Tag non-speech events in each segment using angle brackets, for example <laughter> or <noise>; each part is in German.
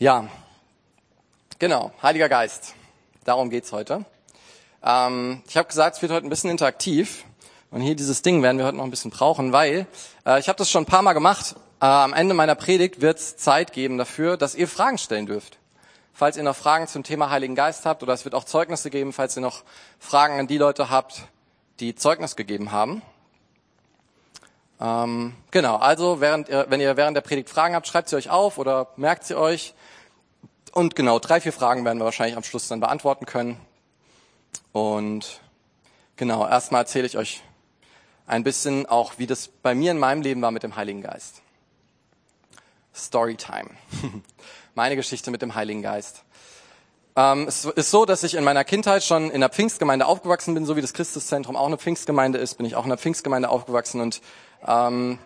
Ja, genau, Heiliger Geist. Darum geht's heute. Ähm, ich habe gesagt, es wird heute ein bisschen interaktiv. Und hier dieses Ding werden wir heute noch ein bisschen brauchen, weil äh, ich habe das schon ein paar Mal gemacht. Äh, am Ende meiner Predigt wird es Zeit geben dafür, dass ihr Fragen stellen dürft. Falls ihr noch Fragen zum Thema Heiligen Geist habt, oder es wird auch Zeugnisse geben, falls ihr noch Fragen an die Leute habt, die Zeugnis gegeben haben. Ähm, genau, also während ihr, wenn ihr während der Predigt Fragen habt, schreibt sie euch auf oder merkt sie euch. Und genau, drei, vier Fragen werden wir wahrscheinlich am Schluss dann beantworten können. Und genau, erstmal erzähle ich euch ein bisschen auch, wie das bei mir in meinem Leben war mit dem Heiligen Geist. Storytime. <laughs> Meine Geschichte mit dem Heiligen Geist. Ähm, es ist so, dass ich in meiner Kindheit schon in der Pfingstgemeinde aufgewachsen bin, so wie das Christuszentrum auch eine Pfingstgemeinde ist, bin ich auch in der Pfingstgemeinde aufgewachsen und ähm,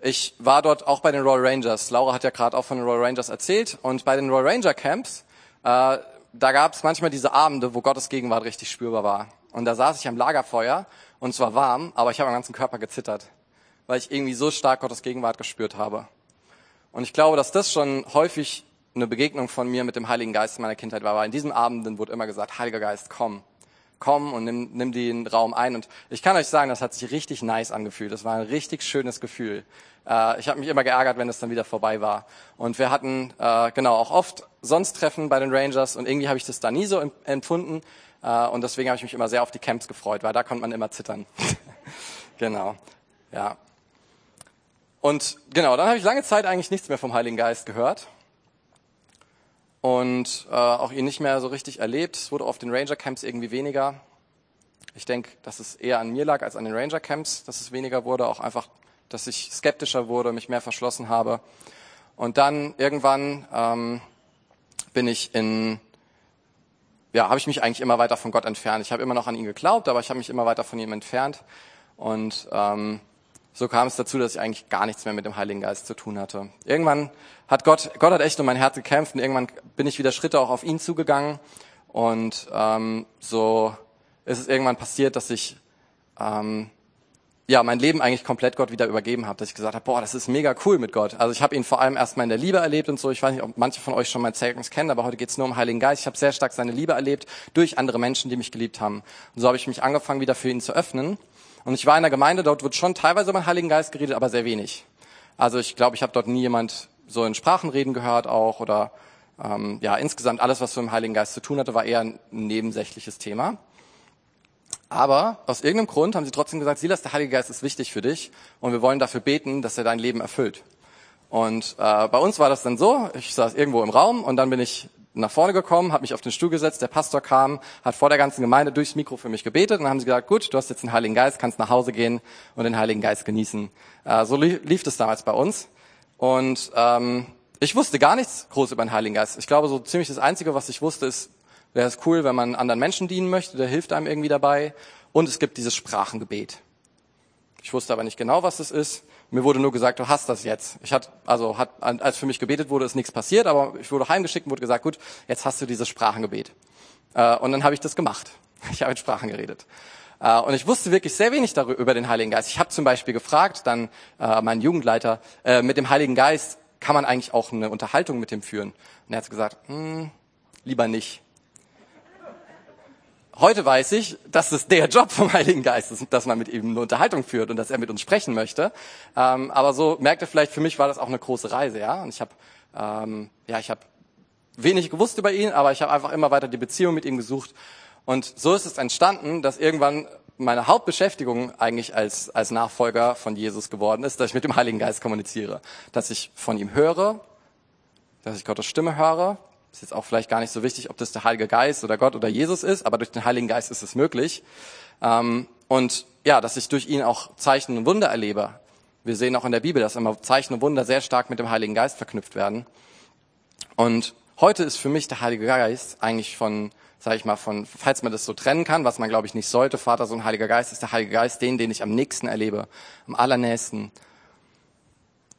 ich war dort auch bei den Royal Rangers. Laura hat ja gerade auch von den Royal Rangers erzählt. Und bei den Royal Ranger Camps, äh, da gab es manchmal diese Abende, wo Gottes Gegenwart richtig spürbar war. Und da saß ich am Lagerfeuer und es war warm, aber ich habe am ganzen Körper gezittert, weil ich irgendwie so stark Gottes Gegenwart gespürt habe. Und ich glaube, dass das schon häufig eine Begegnung von mir mit dem Heiligen Geist in meiner Kindheit war. Weil in diesen Abenden wurde immer gesagt, Heiliger Geist, komm, komm und nimm, nimm den Raum ein. Und ich kann euch sagen, das hat sich richtig nice angefühlt. Das war ein richtig schönes Gefühl. Äh, ich habe mich immer geärgert, wenn es dann wieder vorbei war. Und wir hatten äh, genau auch oft sonst Treffen bei den Rangers und irgendwie habe ich das da nie so empfunden. Äh, und deswegen habe ich mich immer sehr auf die Camps gefreut, weil da konnte man immer zittern. <laughs> genau. Ja. Und genau, dann habe ich lange Zeit eigentlich nichts mehr vom Heiligen Geist gehört und äh, auch ihn nicht mehr so richtig erlebt. Es wurde auf den Ranger Camps irgendwie weniger. Ich denke, dass es eher an mir lag als an den Ranger Camps, dass es weniger wurde. Auch einfach, dass ich skeptischer wurde, mich mehr verschlossen habe. Und dann irgendwann ähm, bin ich in, ja, habe ich mich eigentlich immer weiter von Gott entfernt. Ich habe immer noch an ihn geglaubt, aber ich habe mich immer weiter von ihm entfernt. Und ähm, so kam es dazu, dass ich eigentlich gar nichts mehr mit dem Heiligen Geist zu tun hatte. Irgendwann hat Gott, Gott hat echt um mein Herz gekämpft und irgendwann bin ich wieder Schritte auch auf ihn zugegangen und ähm, so ist es irgendwann passiert, dass ich ähm, ja mein Leben eigentlich komplett Gott wieder übergeben habe, dass ich gesagt habe, boah, das ist mega cool mit Gott. Also ich habe ihn vor allem erstmal in der Liebe erlebt und so. Ich weiß nicht, ob manche von euch schon mein Zeugnis kennen, aber heute geht es nur um Heiligen Geist. Ich habe sehr stark seine Liebe erlebt durch andere Menschen, die mich geliebt haben. Und so habe ich mich angefangen, wieder für ihn zu öffnen. Und ich war in der Gemeinde, dort wird schon teilweise über den Heiligen Geist geredet, aber sehr wenig. Also ich glaube, ich habe dort nie jemand so in Sprachen reden gehört auch oder ähm, ja, insgesamt alles, was so mit dem Heiligen Geist zu tun hatte, war eher ein nebensächliches Thema. Aber aus irgendeinem Grund haben sie trotzdem gesagt, Silas, der Heilige Geist ist wichtig für dich und wir wollen dafür beten, dass er dein Leben erfüllt. Und äh, bei uns war das dann so, ich saß irgendwo im Raum und dann bin ich nach vorne gekommen, habe mich auf den Stuhl gesetzt, der Pastor kam, hat vor der ganzen Gemeinde durchs Mikro für mich gebetet und dann haben sie gesagt, gut, du hast jetzt den Heiligen Geist, kannst nach Hause gehen und den Heiligen Geist genießen. Äh, so lief, lief das damals bei uns. Und ähm, ich wusste gar nichts groß über den Heiligen Geist. Ich glaube, so ziemlich das Einzige, was ich wusste, ist, der ist cool, wenn man anderen Menschen dienen möchte, der hilft einem irgendwie dabei. Und es gibt dieses Sprachengebet. Ich wusste aber nicht genau, was das ist. Mir wurde nur gesagt, du hast das jetzt. Ich hatte, also hat, als für mich gebetet wurde, ist nichts passiert, aber ich wurde heimgeschickt und wurde gesagt, gut, jetzt hast du dieses Sprachengebet. Äh, und dann habe ich das gemacht. <laughs> Ich habe in Sprachen geredet. Äh, und ich wusste wirklich sehr wenig darüber über den Heiligen Geist. Ich habe zum Beispiel gefragt, dann äh, meinen Jugendleiter, äh, mit dem Heiligen Geist kann man eigentlich auch eine Unterhaltung mit dem führen? Und er hat gesagt, hm, lieber nicht. Heute weiß ich, dass es der Job vom Heiligen Geist ist, dass man mit ihm eine Unterhaltung führt und dass er mit uns sprechen möchte. Ähm, aber so merkte vielleicht, für mich war das auch eine große Reise, ja. Und ich habe, ähm, ja, ich habe wenig gewusst über ihn, aber ich habe einfach immer weiter die Beziehung mit ihm gesucht. Und so ist es entstanden, dass irgendwann meine Hauptbeschäftigung eigentlich als, als Nachfolger von Jesus geworden ist, dass ich mit dem Heiligen Geist kommuniziere. Dass ich von ihm höre, dass ich Gottes Stimme höre, ist jetzt auch vielleicht gar nicht so wichtig, ob das der Heilige Geist oder Gott oder Jesus ist, aber durch den Heiligen Geist ist es möglich. Ähm, und ja, dass ich durch ihn auch Zeichen und Wunder erlebe. Wir sehen auch in der Bibel, dass immer Zeichen und Wunder sehr stark mit dem Heiligen Geist verknüpft werden. Und heute ist für mich der Heilige Geist eigentlich von, sage ich mal, von, falls man das so trennen kann, was man glaube ich nicht sollte, Vater, Sohn, Heiliger Geist, ist der Heilige Geist den, den ich am nächsten erlebe, am allernächsten.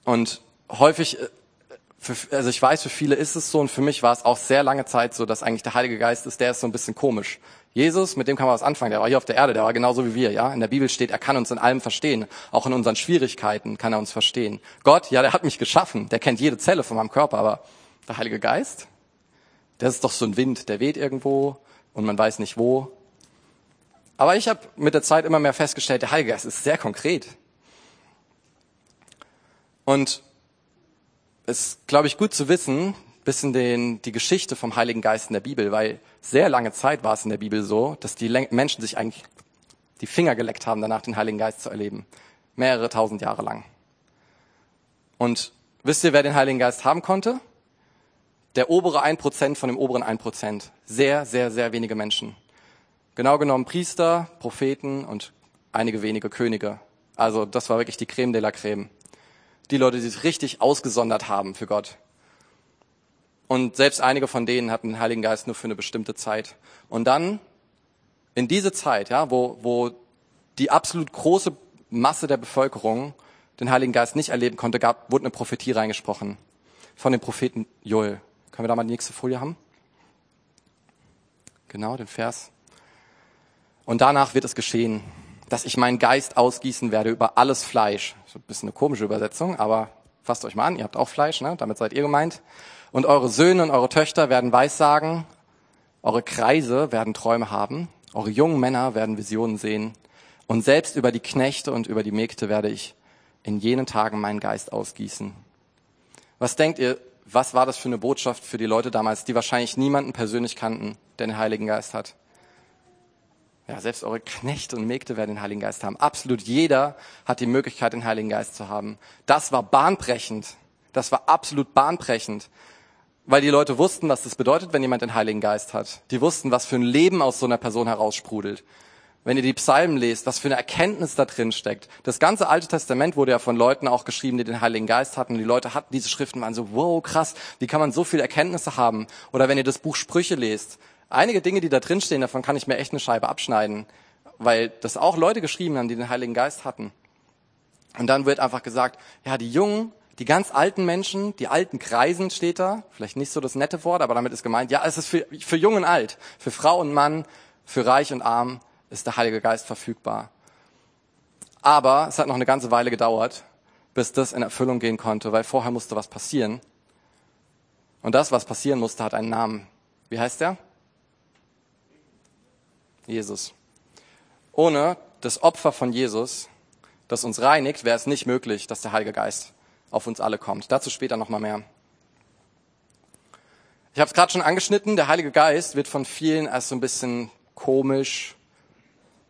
Und häufig für, also ich weiß, für viele ist es so und für mich war es auch sehr lange Zeit so, dass eigentlich der Heilige Geist ist, der ist so ein bisschen komisch. Jesus, mit dem kann man was anfangen, der war hier auf der Erde, der war genauso wie wir, ja. In der Bibel steht, er kann uns in allem verstehen. Auch in unseren Schwierigkeiten kann er uns verstehen. Gott, ja, der hat mich geschaffen, der kennt jede Zelle von meinem Körper, aber der Heilige Geist? Das ist doch so ein Wind, der weht irgendwo und man weiß nicht wo. Aber ich habe mit der Zeit immer mehr festgestellt, der Heilige Geist ist sehr konkret. Und ist, glaube ich, gut zu wissen, bisschen den, die Geschichte vom Heiligen Geist in der Bibel, weil sehr lange Zeit war es in der Bibel so, dass die Menschen sich eigentlich die Finger geleckt haben, danach den Heiligen Geist zu erleben. Mehrere tausend Jahre lang. Und wisst ihr, wer den Heiligen Geist haben konnte? Der obere ein Prozent von dem oberen ein Prozent. Sehr, sehr, sehr wenige Menschen. Genau genommen Priester, Propheten und einige wenige Könige. Also das war wirklich die Creme de la Creme. Die Leute, die sich richtig ausgesondert haben für Gott. Und selbst einige von denen hatten den Heiligen Geist nur für eine bestimmte Zeit. Und dann, in diese Zeit, ja, wo, wo die absolut große Masse der Bevölkerung den Heiligen Geist nicht erleben konnte, gab, wurde eine Prophetie reingesprochen von dem Propheten Joel. Können wir da mal die nächste Folie haben? Genau, den Vers. Und danach wird es geschehen, dass ich meinen Geist ausgießen werde über alles Fleisch. Ein bisschen eine komische Übersetzung, aber fasst euch mal an, ihr habt auch Fleisch, ne? damit seid ihr gemeint. Und eure Söhne und eure Töchter werden Weissagen, eure Kreise werden Träume haben, eure jungen Männer werden Visionen sehen. Und selbst über die Knechte und über die Mägde werde ich in jenen Tagen meinen Geist ausgießen. Was denkt ihr, was war das für eine Botschaft für die Leute damals, die wahrscheinlich niemanden persönlich kannten, der den Heiligen Geist hat? Ja, selbst eure Knechte und Mägde werden den Heiligen Geist haben. Absolut jeder hat die Möglichkeit, den Heiligen Geist zu haben. Das war bahnbrechend. Das war absolut bahnbrechend weil die Leute wussten, was das bedeutet, wenn jemand den Heiligen Geist hat. Die wussten, was für ein Leben aus so einer Person heraussprudelt. Wenn ihr die Psalmen lest, was für eine Erkenntnis da drin steckt. Das ganze Alte Testament wurde ja von Leuten auch geschrieben, die den Heiligen Geist hatten. Und die Leute hatten diese Schriften, waren so, wow, krass, wie kann man so viele Erkenntnisse haben? Oder wenn ihr das Buch Sprüche lest, einige Dinge, die da drin stehen, davon kann ich mir echt eine Scheibe abschneiden. Weil das auch Leute geschrieben haben, die den Heiligen Geist hatten. Und dann wird einfach gesagt, ja, die Jungen, die ganz alten Menschen, die alten Kreisen steht da, vielleicht nicht so das nette Wort, aber damit ist gemeint, ja, es ist für, für Jung und Alt, für Frau und Mann, für Reich und Arm ist der Heilige Geist verfügbar. Aber es hat noch eine ganze Weile gedauert, bis das in Erfüllung gehen konnte, weil vorher musste was passieren. Und das, was passieren musste, hat einen Namen. Wie heißt der? Jesus. Ohne das Opfer von Jesus, das uns reinigt, wäre es nicht möglich, dass der Heilige Geist auf uns alle kommt. Dazu später nochmal mehr. Ich habe es gerade schon angeschnitten, der Heilige Geist wird von vielen als so ein bisschen komisch,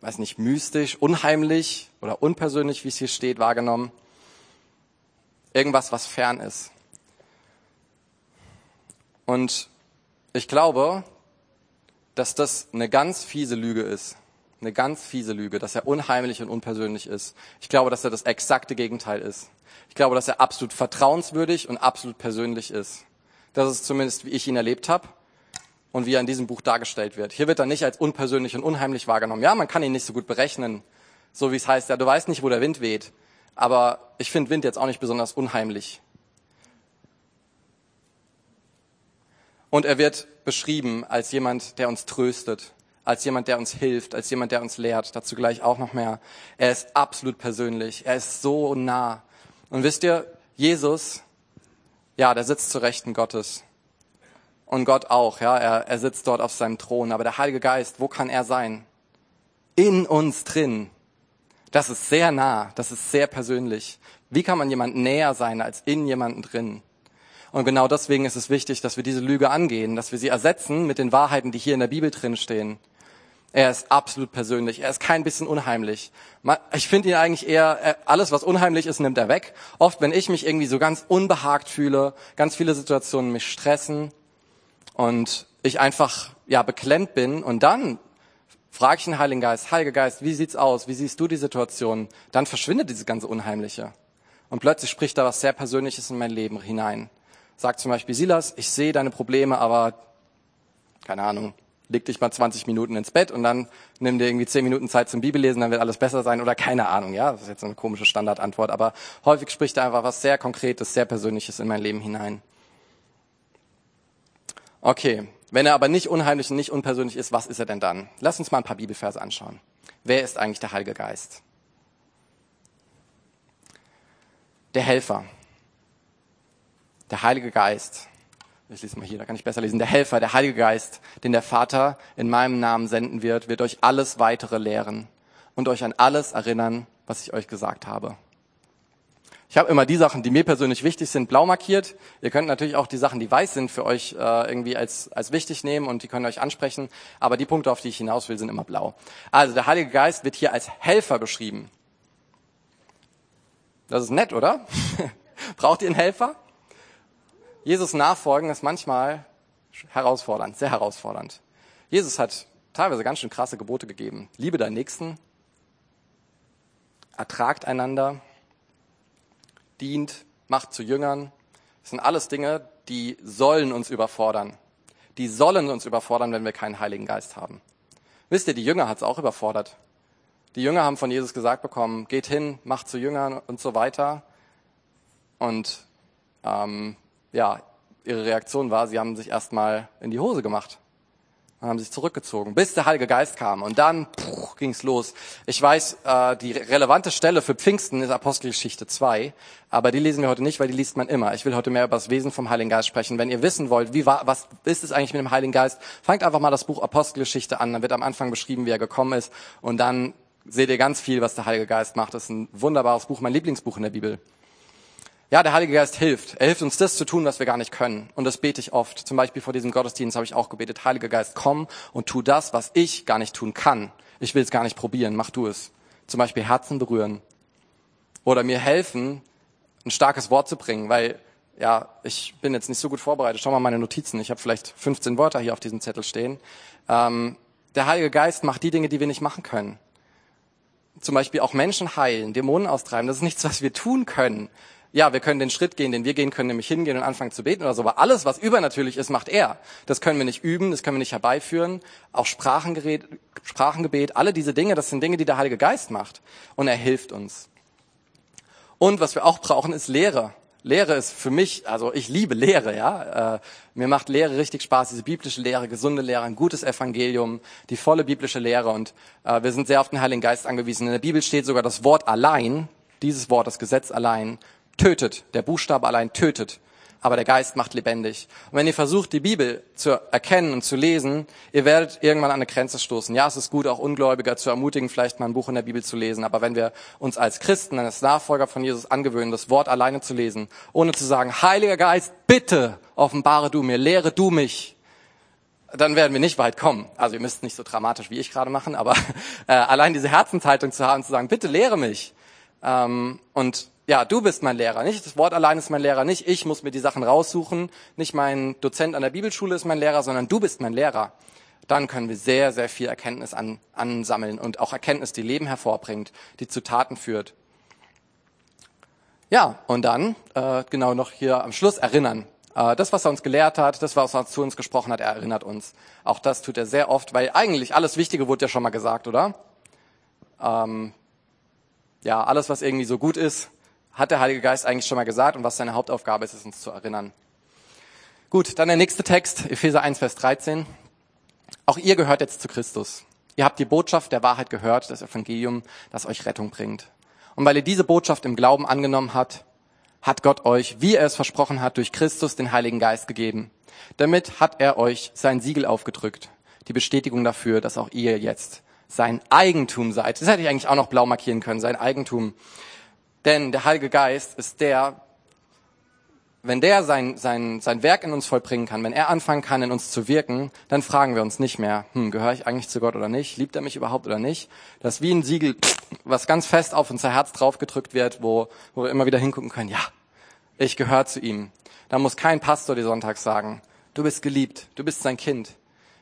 weiß nicht, mystisch, unheimlich oder unpersönlich, wie es hier steht, wahrgenommen. Irgendwas, was fern ist. Und ich glaube, dass das eine ganz fiese Lüge ist. Eine ganz fiese Lüge, dass er unheimlich und unpersönlich ist. Ich glaube, dass er das exakte Gegenteil ist. Ich glaube, dass er absolut vertrauenswürdig und absolut persönlich ist. Das ist zumindest, wie ich ihn erlebt habe und wie er in diesem Buch dargestellt wird. Hier wird er nicht als unpersönlich und unheimlich wahrgenommen. Ja, man kann ihn nicht so gut berechnen, so wie es heißt, ja, du weißt nicht, wo der Wind weht. Aber ich finde Wind jetzt auch nicht besonders unheimlich. Und er wird beschrieben als jemand, der uns tröstet, als jemand, der uns hilft, als jemand, der uns lehrt. Dazu gleich auch noch mehr. Er ist absolut persönlich. Er ist so nah. Und wisst ihr, Jesus, ja, der sitzt zu Rechten Gottes. Und Gott auch, ja, er, er sitzt dort auf seinem Thron. Aber der Heilige Geist, wo kann er sein? In uns drin. Das ist sehr nah, das ist sehr persönlich. Wie kann man jemand näher sein als in jemanden drin? Und genau deswegen ist es wichtig, dass wir diese Lüge angehen, dass wir sie ersetzen mit den Wahrheiten, die hier in der Bibel drin stehen. Er ist absolut persönlich. Er ist kein bisschen unheimlich. Ich finde ihn eigentlich eher, alles was unheimlich ist, nimmt er weg. Oft, wenn ich mich irgendwie so ganz unbehagt fühle, ganz viele Situationen mich stressen und ich einfach, ja, beklemmt bin und dann frage ich den Heiligen Geist, Heiliger Geist, wie sieht's aus? Wie siehst du die Situation? Dann verschwindet dieses ganze Unheimliche. Und plötzlich spricht da was sehr Persönliches in mein Leben hinein. Sagt zum Beispiel, Silas, ich sehe deine Probleme, aber keine Ahnung, leg dich mal 20 Minuten ins Bett und dann nimm dir irgendwie 10 Minuten Zeit zum Bibellesen, dann wird alles besser sein oder keine Ahnung, ja. Das ist jetzt eine komische Standardantwort, aber häufig spricht er einfach was sehr Konkretes, sehr Persönliches in mein Leben hinein. Okay. Wenn er aber nicht unheimlich und nicht unpersönlich ist, was ist er denn dann? Lass uns mal ein paar Bibelverse anschauen. Wer ist eigentlich der Heilige Geist? Der Helfer. Der Heilige Geist ich lese mal hier, da kann ich besser lesen, der Helfer, der Heilige Geist, den der Vater in meinem Namen senden wird, wird euch alles weitere lehren und euch an alles erinnern, was ich euch gesagt habe. Ich habe immer die Sachen, die mir persönlich wichtig sind, blau markiert. Ihr könnt natürlich auch die Sachen, die weiß sind, für euch äh, irgendwie als, als wichtig nehmen und die können euch ansprechen. Aber die Punkte, auf die ich hinaus will, sind immer blau. Also der Heilige Geist wird hier als Helfer beschrieben. Das ist nett, oder? <laughs> Braucht ihr einen Helfer? Jesus nachfolgen ist manchmal herausfordernd, sehr herausfordernd. Jesus hat teilweise ganz schön krasse Gebote gegeben. Liebe deinen Nächsten, ertragt einander, dient, macht zu Jüngern. Das sind alles Dinge, die sollen uns überfordern. Die sollen uns überfordern, wenn wir keinen Heiligen Geist haben. Wisst ihr, die Jünger hat es auch überfordert. Die Jünger haben von Jesus gesagt bekommen, geht hin, macht zu Jüngern und so weiter. Und ähm, ja, ihre Reaktion war, sie haben sich erstmal in die Hose gemacht und haben sich zurückgezogen, bis der Heilige Geist kam. Und dann ging es los. Ich weiß, äh, die relevante Stelle für Pfingsten ist Apostelgeschichte 2, aber die lesen wir heute nicht, weil die liest man immer. Ich will heute mehr über das Wesen vom Heiligen Geist sprechen. Wenn ihr wissen wollt, wie war, was ist es eigentlich mit dem Heiligen Geist, fangt einfach mal das Buch Apostelgeschichte an. Dann wird am Anfang beschrieben, wie er gekommen ist. Und dann seht ihr ganz viel, was der Heilige Geist macht. Das ist ein wunderbares Buch, mein Lieblingsbuch in der Bibel. Ja, der Heilige Geist hilft. Er hilft uns, das zu tun, was wir gar nicht können. Und das bete ich oft. Zum Beispiel vor diesem Gottesdienst habe ich auch gebetet, Heiliger Geist, komm und tu das, was ich gar nicht tun kann. Ich will es gar nicht probieren, mach du es. Zum Beispiel Herzen berühren. Oder mir helfen, ein starkes Wort zu bringen, weil ja, ich bin jetzt nicht so gut vorbereitet. Schau mal meine Notizen. Ich habe vielleicht 15 Wörter hier auf diesem Zettel stehen. Ähm, der Heilige Geist macht die Dinge, die wir nicht machen können. Zum Beispiel auch Menschen heilen, Dämonen austreiben. Das ist nichts, was wir tun können ja, wir können den Schritt gehen, den wir gehen können, nämlich hingehen und anfangen zu beten oder so. Aber alles, was übernatürlich ist, macht er. Das können wir nicht üben, das können wir nicht herbeiführen. Auch Sprachengerät, Sprachengebet, alle diese Dinge, das sind Dinge, die der Heilige Geist macht. Und er hilft uns. Und was wir auch brauchen, ist Lehre. Lehre ist für mich, also ich liebe Lehre, ja. Äh, mir macht Lehre richtig Spaß, diese biblische Lehre, gesunde Lehre, ein gutes Evangelium, die volle biblische Lehre. Und äh, wir sind sehr auf den Heiligen Geist angewiesen. In der Bibel steht sogar das Wort allein, dieses Wort, das Gesetz allein, tötet. Der Buchstabe allein tötet. Aber der Geist macht lebendig. Und wenn ihr versucht, die Bibel zu erkennen und zu lesen, ihr werdet irgendwann an eine Grenze stoßen. Ja, es ist gut, auch Ungläubiger zu ermutigen, vielleicht mal ein Buch in der Bibel zu lesen. Aber wenn wir uns als Christen, als Nachfolger von Jesus angewöhnen, das Wort alleine zu lesen, ohne zu sagen, Heiliger Geist, bitte offenbare du mir, lehre du mich, dann werden wir nicht weit kommen. Also ihr müsst nicht so dramatisch wie ich gerade machen, aber <laughs> äh, allein diese Herzenshaltung zu haben, zu sagen, bitte lehre mich. Ähm, und ja, du bist mein Lehrer, nicht das Wort allein ist mein Lehrer, nicht ich muss mir die Sachen raussuchen, nicht mein Dozent an der Bibelschule ist mein Lehrer, sondern du bist mein Lehrer. Dann können wir sehr, sehr viel Erkenntnis an, ansammeln und auch Erkenntnis, die Leben hervorbringt, die zu Taten führt. Ja, und dann äh, genau noch hier am Schluss erinnern. Äh, das, was er uns gelehrt hat, das, was er zu uns gesprochen hat, er erinnert uns. Auch das tut er sehr oft, weil eigentlich alles Wichtige wurde ja schon mal gesagt, oder? Ähm, ja, alles, was irgendwie so gut ist, hat der Heilige Geist eigentlich schon mal gesagt und was seine Hauptaufgabe ist, ist uns zu erinnern. Gut, dann der nächste Text, Epheser 1, Vers 13. Auch ihr gehört jetzt zu Christus. Ihr habt die Botschaft der Wahrheit gehört, das Evangelium, das euch Rettung bringt. Und weil ihr diese Botschaft im Glauben angenommen habt, hat Gott euch, wie er es versprochen hat, durch Christus den Heiligen Geist gegeben. Damit hat er euch sein Siegel aufgedrückt, die Bestätigung dafür, dass auch ihr jetzt sein Eigentum seid. Das hätte ich eigentlich auch noch blau markieren können, sein Eigentum. Denn der Heilige Geist ist der, wenn der sein, sein, sein Werk in uns vollbringen kann, wenn er anfangen kann, in uns zu wirken, dann fragen wir uns nicht mehr, hm, gehöre ich eigentlich zu Gott oder nicht? Liebt er mich überhaupt oder nicht? Das ist wie ein Siegel, was ganz fest auf unser Herz draufgedrückt wird, wo, wo wir immer wieder hingucken können, ja, ich gehöre zu ihm. Da muss kein Pastor die Sonntags sagen, du bist geliebt, du bist sein Kind.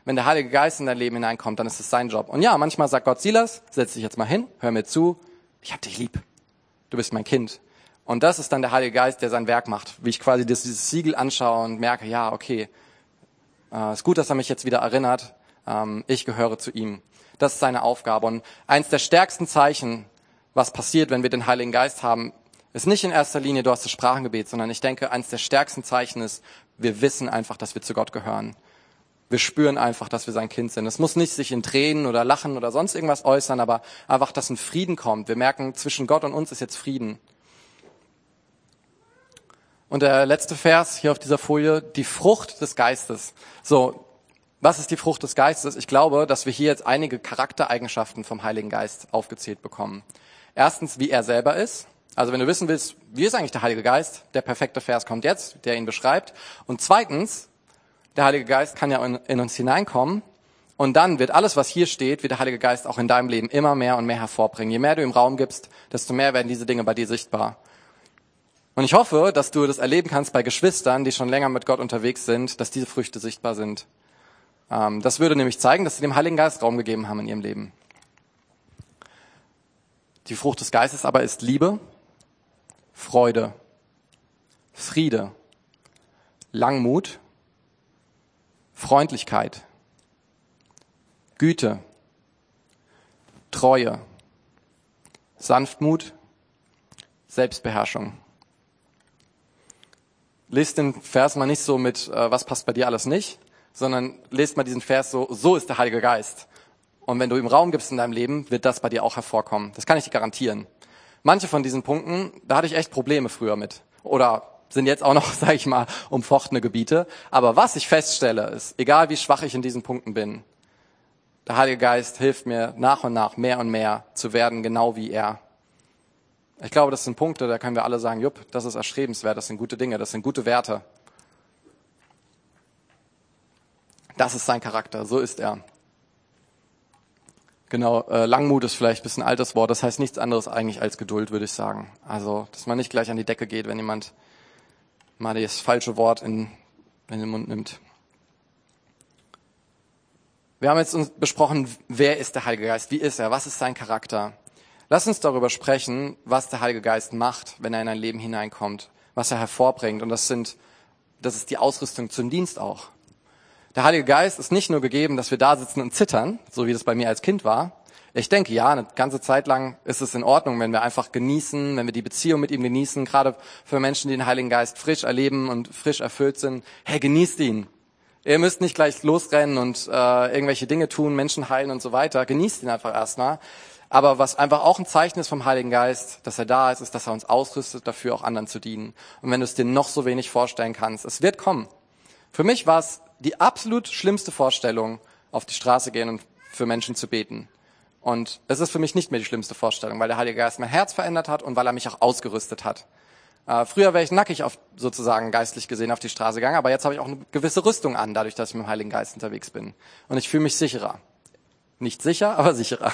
Wenn der Heilige Geist in dein Leben hineinkommt, dann ist es sein Job. Und ja, manchmal sagt Gott, Silas, setz dich jetzt mal hin, hör mir zu, ich hab dich lieb du bist mein Kind. Und das ist dann der Heilige Geist, der sein Werk macht, wie ich quasi dieses Siegel anschaue und merke, ja, okay, äh, ist gut, dass er mich jetzt wieder erinnert, ähm, ich gehöre zu ihm. Das ist seine Aufgabe. Und eins der stärksten Zeichen, was passiert, wenn wir den Heiligen Geist haben, ist nicht in erster Linie, du hast das Sprachengebet, sondern ich denke, eins der stärksten Zeichen ist, wir wissen einfach, dass wir zu Gott gehören. Wir spüren einfach, dass wir sein Kind sind. Es muss nicht sich in Tränen oder Lachen oder sonst irgendwas äußern, aber einfach, dass ein Frieden kommt. Wir merken, zwischen Gott und uns ist jetzt Frieden. Und der letzte Vers hier auf dieser Folie, die Frucht des Geistes. So, was ist die Frucht des Geistes? Ich glaube, dass wir hier jetzt einige Charaktereigenschaften vom Heiligen Geist aufgezählt bekommen. Erstens, wie er selber ist. Also wenn du wissen willst, wie ist eigentlich der Heilige Geist? Der perfekte Vers kommt jetzt, der ihn beschreibt. Und zweitens, der Heilige Geist kann ja in, uns hineinkommen und dann wird alles, was hier steht, wird der Heilige Geist auch in deinem Leben immer mehr und mehr hervorbringen. Je mehr du ihm Raum gibst, desto mehr werden diese Dinge bei dir sichtbar. Und ich hoffe, dass du das erleben kannst bei Geschwistern, die schon länger mit Gott unterwegs sind, dass diese Früchte sichtbar sind. Ähm, das würde nämlich zeigen, dass sie dem Heiligen Geist Raum gegeben haben in ihrem Leben. Die Frucht des Geistes aber ist Liebe, Freude, Friede, Langmut, Freundlichkeit, Güte, Treue, Sanftmut, Selbstbeherrschung. Lest den Vers mal nicht so mit, äh, was passt bei dir alles nicht, sondern lest mal diesen Vers so, so ist der Heilige Geist. Und wenn du ihm Raum gibst in deinem Leben, wird das bei dir auch hervorkommen. Das kann ich dir garantieren. Manche von diesen Punkten, da hatte ich echt Probleme früher mit. Oder sind jetzt auch noch, <laughs> sage ich mal, umfochtene Gebiete. Aber was ich feststelle, ist, egal wie schwach ich in diesen Punkten bin, der Heilige Geist hilft mir nach und nach mehr und mehr zu werden, genau wie er. Ich glaube, das sind Punkte, da können wir alle sagen, jupp, das ist erstrebenswert, das sind gute Dinge, das sind gute Werte. Das ist sein Charakter, so ist er. Genau, äh, Langmut ist vielleicht ein bisschen altes Wort, das heißt nichts anderes eigentlich als Geduld, würde ich sagen. Also, dass man nicht gleich an die Decke geht, wenn jemand mal das falsche Wort in, in den Mund nimmt. Wir haben jetzt uns besprochen, wer ist der Heilige Geist? Wie ist er? Was ist sein Charakter? Lass uns darüber sprechen, was der Heilige Geist macht, wenn er in ein Leben hineinkommt, was er hervorbringt. Und das sind, das ist die Ausrüstung zum Dienst auch. Der Heilige Geist ist nicht nur gegeben, dass wir da sitzen und zittern, so wie das bei mir als Kind war, ich denke, ja, eine ganze Zeit lang ist es in Ordnung, wenn wir einfach genießen, wenn wir die Beziehung mit ihm genießen, gerade für Menschen, die den Heiligen Geist frisch erleben und frisch erfüllt sind. Hey, genießt ihn. Ihr müsst nicht gleich losrennen und äh, irgendwelche Dinge tun, Menschen heilen und so weiter. Genießt ihn einfach erstmal. Aber was einfach auch ein Zeichen ist vom Heiligen Geist, dass er da ist, ist, dass er uns ausrüstet, dafür auch anderen zu dienen. Und wenn du es dir noch so wenig vorstellen kannst, es wird kommen. Für mich war es die absolut schlimmste Vorstellung, auf die Straße gehen und für Menschen zu beten. Und es ist für mich nicht mehr die schlimmste Vorstellung, weil der Heilige Geist mein Herz verändert hat und weil er mich auch ausgerüstet hat. Äh, früher wäre ich nackig auf, sozusagen geistlich gesehen auf die Straße gegangen, aber jetzt habe ich auch eine gewisse Rüstung an, dadurch, dass ich mit dem Heiligen Geist unterwegs bin. Und ich fühle mich sicherer. Nicht sicher, aber sicherer.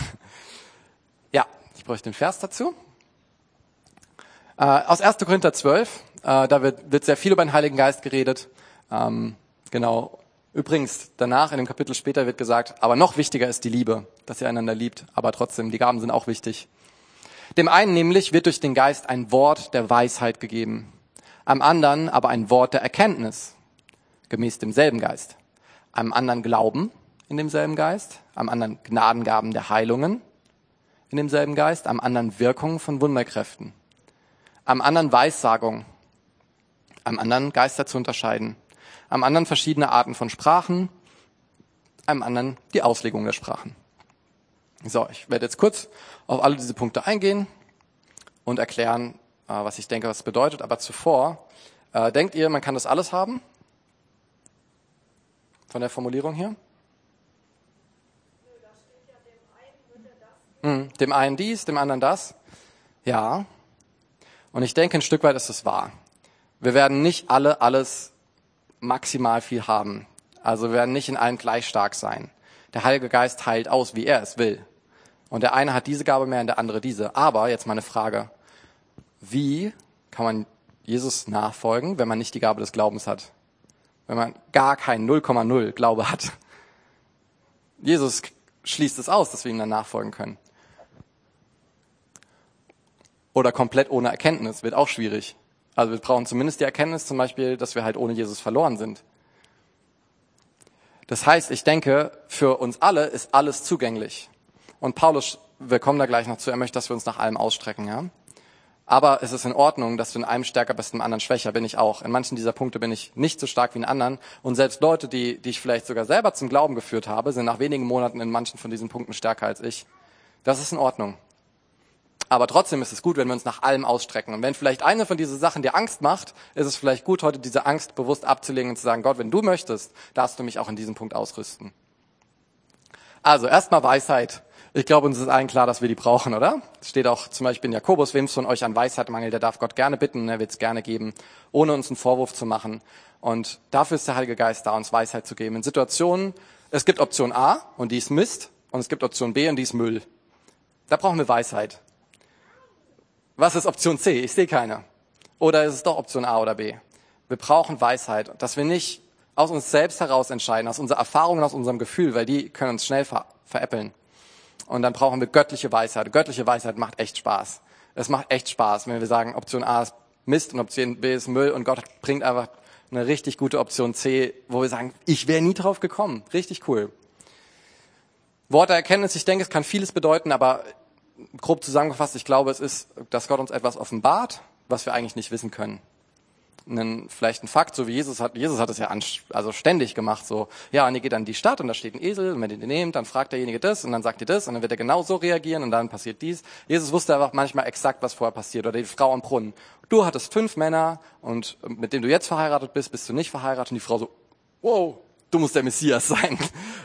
Ja, ich bräuchte den Vers dazu. Äh, aus 1. Korinther 12, äh, da wird, wird sehr viel über den Heiligen Geist geredet. Ähm, genau, Übrigens, danach in dem Kapitel später wird gesagt, aber noch wichtiger ist die Liebe, dass ihr einander liebt, aber trotzdem, die Gaben sind auch wichtig. Dem einen nämlich wird durch den Geist ein Wort der Weisheit gegeben, am anderen aber ein Wort der Erkenntnis, gemäß demselben Geist, am anderen Glauben in demselben Geist, am anderen Gnadengaben der Heilungen in demselben Geist, am anderen Wirkungen von Wunderkräften, am anderen Weissagung, am anderen Geister zu unterscheiden, am anderen verschiedene Arten von Sprachen, am anderen die Auslegung der Sprachen. So, ich werde jetzt kurz auf alle diese Punkte eingehen und erklären, äh, was ich denke, was es bedeutet. Aber zuvor, äh, denkt ihr, man kann das alles haben? Von der Formulierung hier? Hm, dem einen dies, dem anderen das. Ja. Und ich denke, ein Stück weit ist es wahr. Wir werden nicht alle alles maximal viel haben. Also wir werden nicht in allem gleich stark sein. Der Heilige Geist heilt aus, wie er es will. Und der eine hat diese Gabe mehr und der andere diese. Aber jetzt mal eine Frage. Wie kann man Jesus nachfolgen, wenn man nicht die Gabe des Glaubens hat? Wenn man gar keinen 0,0 Glaube hat? Jesus schließt es aus, dass wir ihm dann nachfolgen können. Oder komplett ohne Erkenntnis wird auch schwierig. Also wir brauchen zumindest die Erkenntnis zum Beispiel, dass wir halt ohne Jesus verloren sind. Das heißt, ich denke, für uns alle ist alles zugänglich. Und Paulus, wir kommen da gleich noch zu, er möchte, dass wir uns nach allem ausstrecken, ja. Aber es ist in Ordnung, dass du in einem stärker bist, im anderen schwächer, bin ich auch. In manchen dieser Punkte bin ich nicht so stark wie in anderen. Und selbst Leute, die, die ich vielleicht sogar selber zum Glauben geführt habe, sind nach wenigen Monaten in manchen von diesen Punkten stärker als ich. Das ist in Ordnung. Aber trotzdem ist es gut, wenn wir uns nach allem ausstrecken. Und wenn vielleicht eine von diesen Sachen dir Angst macht, ist es vielleicht gut, heute diese Angst bewusst abzulegen und zu sagen, Gott, wenn du möchtest, darfst du mich auch in diesem Punkt ausrüsten. Also erstmal Weisheit. Ich glaube, uns ist allen klar, dass wir die brauchen, oder? Es steht auch zum Beispiel in Jakobus, wem es von euch an Weisheit mangelt, der darf Gott gerne bitten, er wird es gerne geben, ohne uns einen Vorwurf zu machen. Und dafür ist der Heilige Geist da, uns Weisheit zu geben. In Situationen, es gibt Option A und die ist Mist und es gibt Option B und die ist Müll. Da brauchen wir Weisheit. Was ist Option C? Ich sehe keine. Oder ist es doch Option A oder B? Wir brauchen Weisheit, dass wir nicht aus uns selbst heraus entscheiden, aus unserer Erfahrung, aus unserem Gefühl, weil die können uns schnell ver veräppeln. Und dann brauchen wir göttliche Weisheit. Göttliche Weisheit macht echt Spaß. Es macht echt Spaß, wenn wir sagen, Option A ist Mist und Option B ist Müll und Gott bringt einfach eine richtig gute Option C, wo wir sagen, ich wäre nie drauf gekommen. Richtig cool. Worte Erkenntnis, ich denke, es kann vieles bedeuten, aber grob zusammengefasst, ich glaube, es ist, dass Gott uns etwas offenbart, was wir eigentlich nicht wissen können einen, vielleicht ein Fakt, so wie Jesus hat, Jesus hat es ja an, also ständig gemacht, so, ja, und ihr geht in die Stadt und da steht ein Esel, und wenn ihr den nehmt, dann fragt derjenige das und dann sagt ihr das und dann wird er genau so reagieren und dann passiert dies. Jesus wusste einfach manchmal exakt, was vorher passiert oder die Frau am Brunnen. Du hattest fünf Männer und mit denen du jetzt verheiratet bist, bist du nicht verheiratet und die Frau so, wow, du musst der Messias <laughs> sein.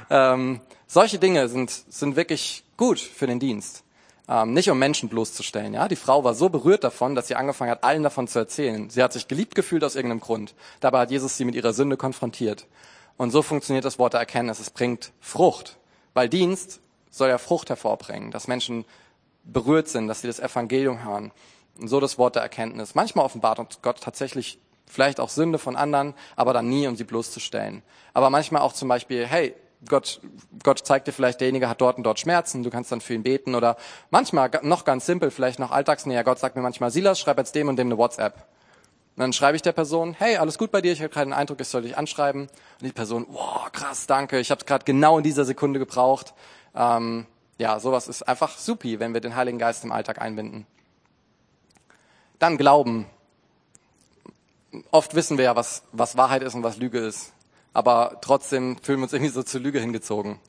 ähm, solche Dinge sind, sind wirklich gut für den Dienst ähm, nicht um Menschen bloßzustellen. Ja, die Frau war so berührt davon, dass sie angefangen hat, allen davon zu erzählen. Sie hat sich geliebt gefühlt aus irgendeinem Grund. Dabei hat Jesus sie mit ihrer Sünde konfrontiert. Und so funktioniert das Wort der Erkenntnis. Es bringt Frucht, weil Dienst soll ja Frucht hervorbringen, dass Menschen berührt sind, dass sie das Evangelium hören. Und so das Wort der Erkenntnis. Manchmal offenbart uns Gott tatsächlich vielleicht auch Sünde von anderen, aber dann nie, um sie bloßzustellen. Aber manchmal auch zum Beispiel, hey, Gott, Gott zeigt dir vielleicht, derjenige hat dort und dort Schmerzen, du kannst dann für ihn beten oder manchmal noch ganz simpel, vielleicht noch alltagsnäher. Gott sagt mir manchmal, Silas, schreib jetzt dem und dem eine WhatsApp. Und dann schreibe ich der Person, hey, alles gut bei dir, ich habe gerade den Eindruck, ich soll dich anschreiben. Und die Person, wow, krass, danke, ich habe es gerade genau in dieser Sekunde gebraucht. Ähm, ja, sowas ist einfach supi, wenn wir den Heiligen Geist im Alltag einbinden. Dann Glauben. Oft wissen wir ja, was, was Wahrheit ist und was Lüge ist aber trotzdem fühlen wir uns irgendwie so zur Lüge hingezogen.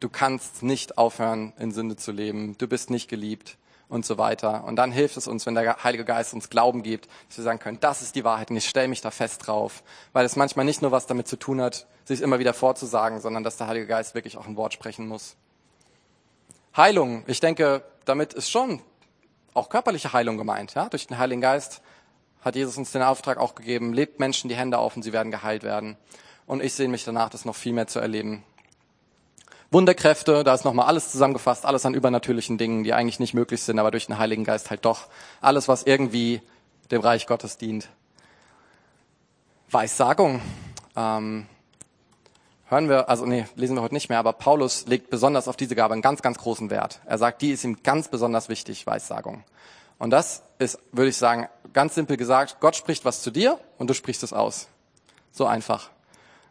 Du kannst nicht aufhören, in Sünde zu leben. Du bist nicht geliebt und so weiter. Und dann hilft es uns, wenn der Heilige Geist uns Glauben gibt, dass wir sagen können, das ist die Wahrheit und ich stelle mich da fest drauf. Weil es manchmal nicht nur was damit zu tun hat, sich immer wieder vorzusagen, sondern dass der Heilige Geist wirklich auch ein Wort sprechen muss. Heilung. Ich denke, damit ist schon auch körperliche Heilung gemeint. Ja? Durch den Heiligen Geist hat Jesus uns den Auftrag auch gegeben, lebt Menschen die Hände auf und sie werden geheilt werden. Und ich sehe mich danach, das noch viel mehr zu erleben. Wunderkräfte, da ist nochmal alles zusammengefasst, alles an übernatürlichen Dingen, die eigentlich nicht möglich sind, aber durch den Heiligen Geist halt doch. Alles, was irgendwie dem Reich Gottes dient. Weissagung. Ähm, hören wir, also nee, lesen wir heute nicht mehr, aber Paulus legt besonders auf diese Gabe einen ganz, ganz großen Wert. Er sagt, die ist ihm ganz besonders wichtig, Weissagung. Und das ist, würde ich sagen, ganz simpel gesagt, Gott spricht was zu dir und du sprichst es aus. So einfach.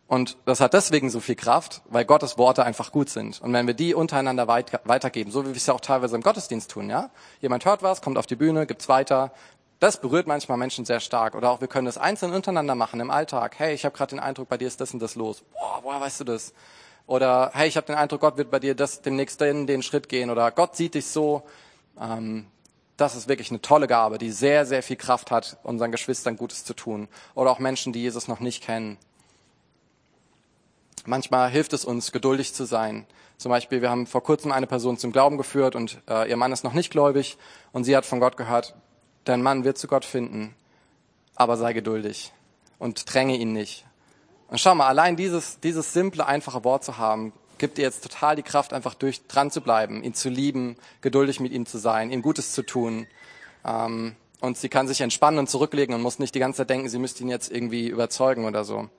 Und das hat deswegen so viel Kraft, weil Gottes Worte einfach gut sind. Und wenn wir die untereinander weitergeben, so wie wir es ja auch teilweise im Gottesdienst tun, ja? Jemand hört was, kommt auf die Bühne, gibt's weiter. Das berührt manchmal Menschen sehr stark. Oder auch wir können das einzeln untereinander machen im Alltag. Hey, ich habe gerade den Eindruck, bei dir ist das und das los. Boah, woher weißt du das? Oder hey, ich habe den Eindruck, Gott wird bei dir das demnächst den, den Schritt gehen. Oder Gott sieht dich so. Ähm, das ist wirklich eine tolle Gabe, die sehr, sehr viel Kraft hat, unseren Geschwistern Gutes zu tun. Oder auch Menschen, die Jesus noch nicht kennen. Manchmal hilft es uns, geduldig zu sein. Zum Beispiel, wir haben vor kurzem eine Person zum Glauben geführt und äh, ihr Mann ist noch nicht gläubig und sie hat von Gott gehört, dein Mann wird zu Gott finden, aber sei geduldig und dränge ihn nicht. Und schau mal, allein dieses, dieses simple, einfache Wort zu haben, gibt dir jetzt total die Kraft, einfach durch dran zu bleiben, ihn zu lieben, geduldig mit ihm zu sein, ihm Gutes zu tun. Ähm, und sie kann sich entspannen und zurücklegen und muss nicht die ganze Zeit denken, sie müsste ihn jetzt irgendwie überzeugen oder so.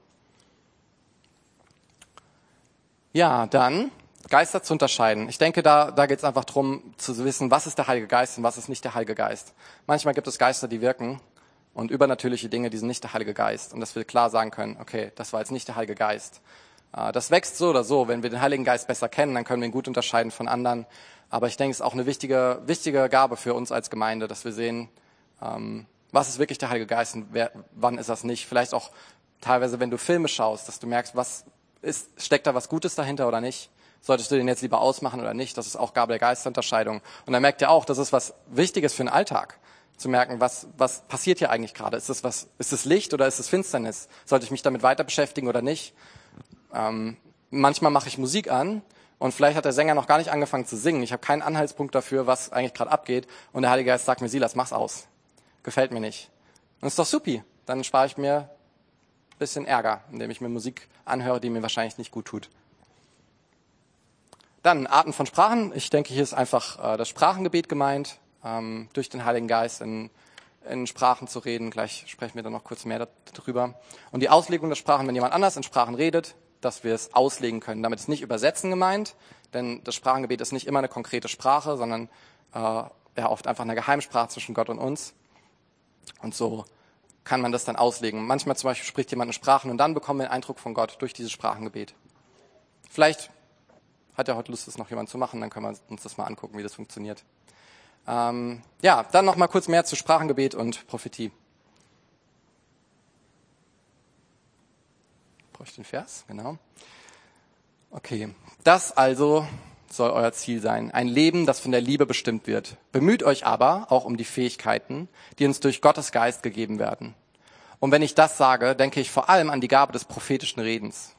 Ja, dann Geister zu unterscheiden. Ich denke, da, da geht es einfach drum zu wissen, was ist der Heilige Geist und was ist nicht der Heilige Geist. Manchmal gibt es Geister, die wirken und übernatürliche Dinge, die sind nicht der Heilige Geist. Und dass wir klar sagen können, okay, das war jetzt nicht der Heilige Geist. Äh, das wächst so oder so. Wenn wir den Heiligen Geist besser kennen, dann können wir ihn gut unterscheiden von anderen. Aber ich denke, es ist auch eine wichtige, wichtige Gabe für uns als Gemeinde, dass wir sehen, ähm, was ist wirklich der Heilige Geist und wer, wann ist das nicht. Vielleicht auch teilweise, wenn du Filme schaust, dass du merkst, was ist, steckt da was Gutes dahinter oder nicht. Solltest du den jetzt lieber ausmachen oder nicht? Das ist auch Gabe der Geisterunterscheidung. Und dann merkt ihr auch, das ist was Wichtiges für den Alltag. Zu merken, was, was passiert hier eigentlich gerade? Ist es was, ist es Licht oder ist es Finsternis? Sollte ich mich damit weiter beschäftigen oder nicht? Ähm, manchmal mache ich Musik an und vielleicht hat der Sänger noch gar nicht angefangen zu singen. Ich habe keinen Anhaltspunkt dafür, was eigentlich gerade abgeht. Und der Heilige Geist sagt mir, Silas, mach's aus. Gefällt mir nicht. Und ist doch supi. Dann spare ich mir ein bisschen Ärger, indem ich mir Musik anhöre, die mir wahrscheinlich nicht gut tut. Dann Arten von Sprachen. Ich denke, hier ist einfach äh, das Sprachengebet gemeint, ähm, durch den Heiligen Geist in, in Sprachen zu reden. Gleich sprechen wir dann noch kurz mehr darüber. Und die Auslegung der Sprachen, wenn jemand anders in Sprachen redet, dass wir es auslegen können. Damit ist nicht übersetzen gemeint, denn das Sprachengebet ist nicht immer eine konkrete Sprache, sondern äh, ja oft einfach eine Geheimsprache zwischen Gott und uns. Und so kann man das dann auslegen. Manchmal zum Beispiel spricht jemand in Sprachen und dann bekommen wir einen Eindruck von Gott durch dieses Sprachengebet. Vielleicht hat ja heute Lust, das noch jemand zu machen, dann können wir uns das mal angucken, wie das funktioniert. Ähm, ja, dann noch mal kurz mehr zu Sprachengebet und Prophetie. Brauche ich den Vers? Genau. Okay. Das also soll euer Ziel sein. Ein Leben, das von der Liebe bestimmt wird. Bemüht euch aber auch um die Fähigkeiten, die uns durch Gottes Geist gegeben werden. Und wenn ich das sage, denke ich vor allem an die Gabe des prophetischen Redens.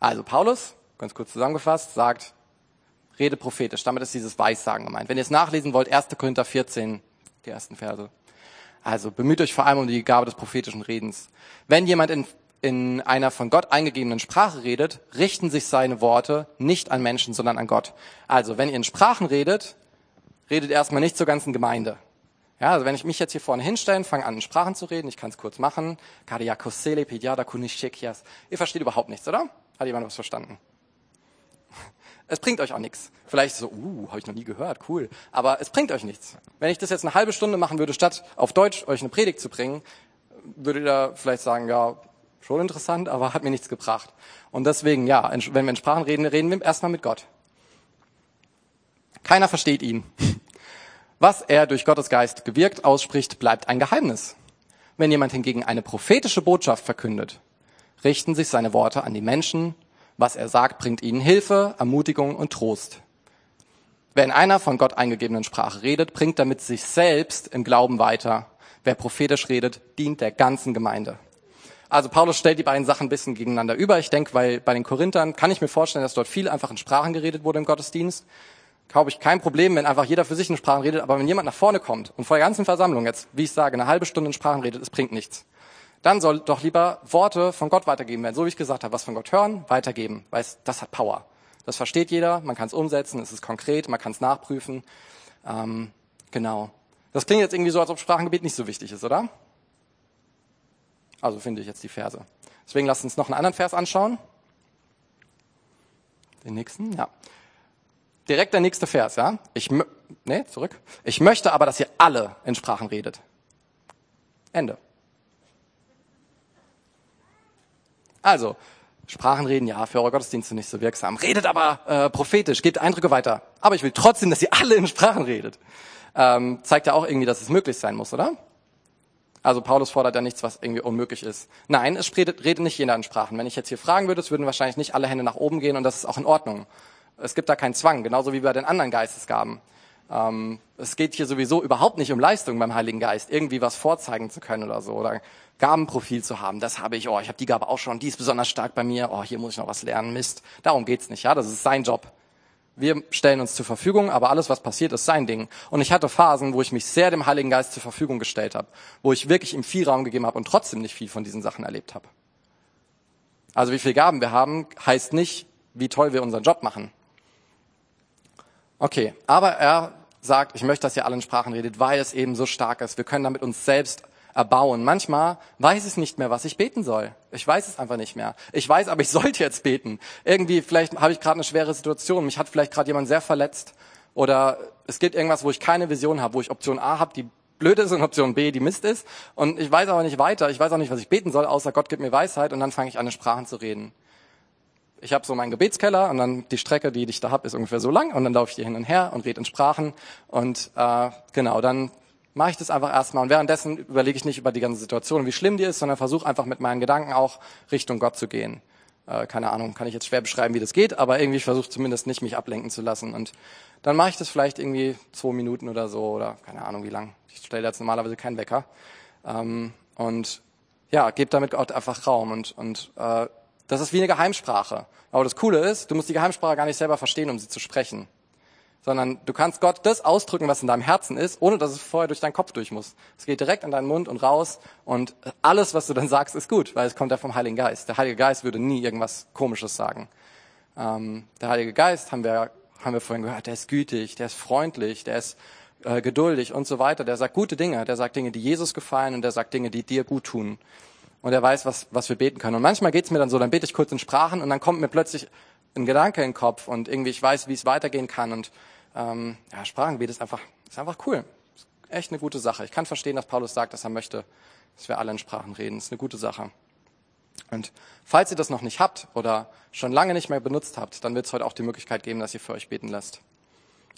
Also Paulus, ganz kurz zusammengefasst, sagt, rede prophetisch. Damit ist dieses Weissagen gemeint. Wenn ihr es nachlesen wollt, 1. Korinther 14, die ersten Verse. Also bemüht euch vor allem um die Gabe des prophetischen Redens. Wenn jemand in in einer von Gott eingegebenen Sprache redet, richten sich seine Worte nicht an Menschen, sondern an Gott. Also, wenn ihr in Sprachen redet, redet erstmal nicht zur ganzen Gemeinde. Ja, also wenn ich mich jetzt hier vorne hinstelle, fange an, in Sprachen zu reden, ich kann es kurz machen. Ihr versteht überhaupt nichts, oder? Hat jemand was verstanden? <laughs> Es bringt euch auch nichts. Vielleicht so, uh, habe ich noch nie gehört, cool. Aber es bringt euch nichts. Wenn ich das jetzt eine halbe Stunde machen würde, statt auf Deutsch euch eine Predigt zu bringen, würdet ihr vielleicht sagen, ja, Schon interessant, aber hat mir nichts gebracht. Und deswegen, ja, wenn wir in Sprachen reden, reden wir erstmal mit Gott. Keiner versteht ihn. Was er durch Gottes Geist gewirkt ausspricht, bleibt ein Geheimnis. Wenn jemand hingegen eine prophetische Botschaft verkündet, richten sich seine Worte an die Menschen. Was er sagt, bringt ihnen Hilfe, Ermutigung und Trost. Wer in einer von Gott eingegebenen Sprache redet, bringt damit sich selbst im Glauben weiter. Wer prophetisch redet, dient der ganzen Gemeinde. Also Paulus stellt die beiden Sachen ein bisschen gegeneinander über. Ich denke, weil bei den Korinthern kann ich mir vorstellen, dass dort viel einfach in Sprachen geredet wurde im Gottesdienst. Glaube ich kein Problem, wenn einfach jeder für sich in Sprachen redet, aber wenn jemand nach vorne kommt und vor der ganzen Versammlung jetzt, wie ich sage, eine halbe Stunde in Sprachen redet, es bringt nichts. Dann soll doch lieber Worte von Gott weitergeben werden. So wie ich gesagt habe, was von Gott hören, weitergeben. Weil das hat Power. Das versteht jeder, man kann es umsetzen, es ist konkret, man kann es nachprüfen. Ähm, genau. Das klingt jetzt irgendwie so, als ob Sprachengebet nicht so wichtig ist, oder? Also finde ich jetzt die Verse. Deswegen lasst uns noch einen anderen Vers anschauen. Den nächsten, ja. Direkt der nächste Vers, ja. Ich, nee, zurück. Ich möchte aber, dass ihr alle in Sprachen redet. Ende. Also, Sprachen reden, ja, für eure Gottesdienste nicht so wirksam. Redet aber äh, prophetisch, gebt Eindrücke weiter. Aber ich will trotzdem, dass ihr alle in Sprachen redet. Ähm, zeigt ja auch irgendwie, dass es möglich sein muss, oder? Also Paulus fordert ja nichts, was irgendwie unmöglich ist. Nein, es redet, nicht jeder in Sprachen. Wenn ich jetzt hier fragen würde, es würden wahrscheinlich nicht alle Hände nach oben gehen und das ist auch in Ordnung. Es gibt da keinen Zwang, genauso wie bei den anderen Geistesgaben. Ähm, es geht hier sowieso überhaupt nicht um Leistung beim Heiligen Geist, irgendwie was vorzeigen zu können oder so oder Gabenprofil zu haben. Das habe ich, oh, ich habe die Gabe auch schon, die ist besonders stark bei mir, oh, hier muss ich noch was lernen, Mist. Darum geht's nicht, ja, das ist sein Job. Wir stellen uns zur Verfügung, aber alles, was passiert, ist sein Ding. Und ich hatte Phasen, wo ich mich sehr dem Heiligen Geist zur Verfügung gestellt habe, wo ich wirklich ihm viel Raum gegeben habe und trotzdem nicht viel von diesen Sachen erlebt habe. Also wie viel Gaben wir haben, heißt nicht, wie toll wir unseren Job machen. Okay, aber er sagt, ich möchte, dass ihr alle in Sprachen redet, weil es eben so stark ist. Wir können damit uns selbst erbauen. Manchmal weiß ich nicht mehr, was ich beten soll. Ich weiß es einfach nicht mehr. Ich weiß, aber ich <laughs> sollte jetzt beten. Irgendwie, vielleicht habe ich gerade eine schwere Situation. Mich hat vielleicht gerade jemand sehr verletzt. Oder es gibt irgendwas, wo ich keine Vision habe, wo ich Option A habe, die blöd ist und Option B, die Mist ist. Und ich weiß aber nicht weiter. Ich weiß auch nicht, was ich beten soll, außer Gott gibt mir Weisheit. Und dann fange ich an, in Sprachen zu reden. Ich habe so meinen Gebetskeller und dann die Strecke, die ich da habe, ist ungefähr so lang. Und dann laufe ich hier hin und her und rede in Sprachen. Und äh, genau, dann mache ich das einfach erstmal. Und währenddessen überlege ich nicht über die ganze Situation, wie schlimm die ist, sondern versuche einfach mit meinen Gedanken auch Richtung Gott zu gehen. Äh, keine Ahnung, kann ich jetzt schwer beschreiben, wie das geht, aber irgendwie versuche zumindest nicht, mich ablenken zu lassen. Und dann mache ich das vielleicht irgendwie zwei Minuten oder so oder keine Ahnung wie lang. Ich stelle jetzt normalerweise keinen Wecker. Ähm, und ja, gebe damit Gott einfach Raum. Und, und äh, das ist wie eine Geheimsprache. Aber das Coole ist, du musst die Geheimsprache gar nicht selber verstehen, um sie zu sprechen. Sondern du kannst Gott das ausdrücken, was in deinem Herzen ist, ohne dass es vorher durch deinen Kopf durch muss. Es geht direkt in deinen Mund und raus und alles, was du dann sagst, ist gut, weil es kommt ja vom Heiligen Geist. Der Heilige Geist würde nie irgendwas Komisches sagen. Ähm, der Heilige Geist, haben wir, haben wir vorhin gehört, der ist gütig, der ist freundlich, der ist äh, geduldig und so weiter. Der sagt gute Dinge, der sagt Dinge, die Jesus gefallen und der sagt Dinge, die dir gut tun und er weiß, was, was wir beten können. Und manchmal geht's mir dann so, dann bete ich kurz in Sprachen und dann kommt mir plötzlich ein Gedanke den Kopf und irgendwie ich weiß, wie es weitergehen kann. Und ähm, ja, Sprachengebet ist einfach, ist einfach cool. Ist echt eine gute Sache. Ich kann verstehen, dass Paulus sagt, dass er möchte, dass wir alle in Sprachen reden. Ist eine gute Sache. Und falls ihr das noch nicht habt oder schon lange nicht mehr benutzt habt, dann wird es heute auch die Möglichkeit geben, dass ihr für euch beten lasst.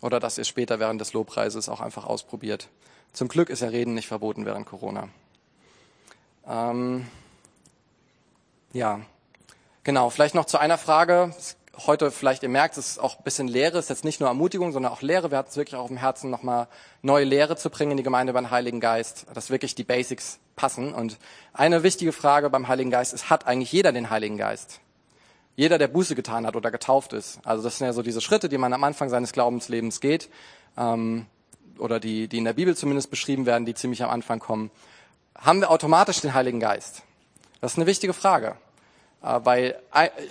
Oder dass ihr später während des Lobpreises auch einfach ausprobiert. Zum Glück ist ja Reden nicht verboten während Corona. Ähm, ja, genau. Vielleicht noch zu einer Frage. Heute vielleicht, ihr merkt, es ist auch ein bisschen Lehre, es ist jetzt nicht nur Ermutigung, sondern auch Lehre. Wir hatten es wirklich auch auf dem Herzen, nochmal neue Lehre zu bringen in die Gemeinde über den Heiligen Geist, dass wirklich die Basics passen. Und eine wichtige Frage beim Heiligen Geist ist, hat eigentlich jeder den Heiligen Geist? Jeder, der Buße getan hat oder getauft ist. Also das sind ja so diese Schritte, die man am Anfang seines Glaubenslebens geht, ähm, oder die, die in der Bibel zumindest beschrieben werden, die ziemlich am Anfang kommen haben wir automatisch den Heiligen Geist? Das ist eine wichtige Frage. Äh, weil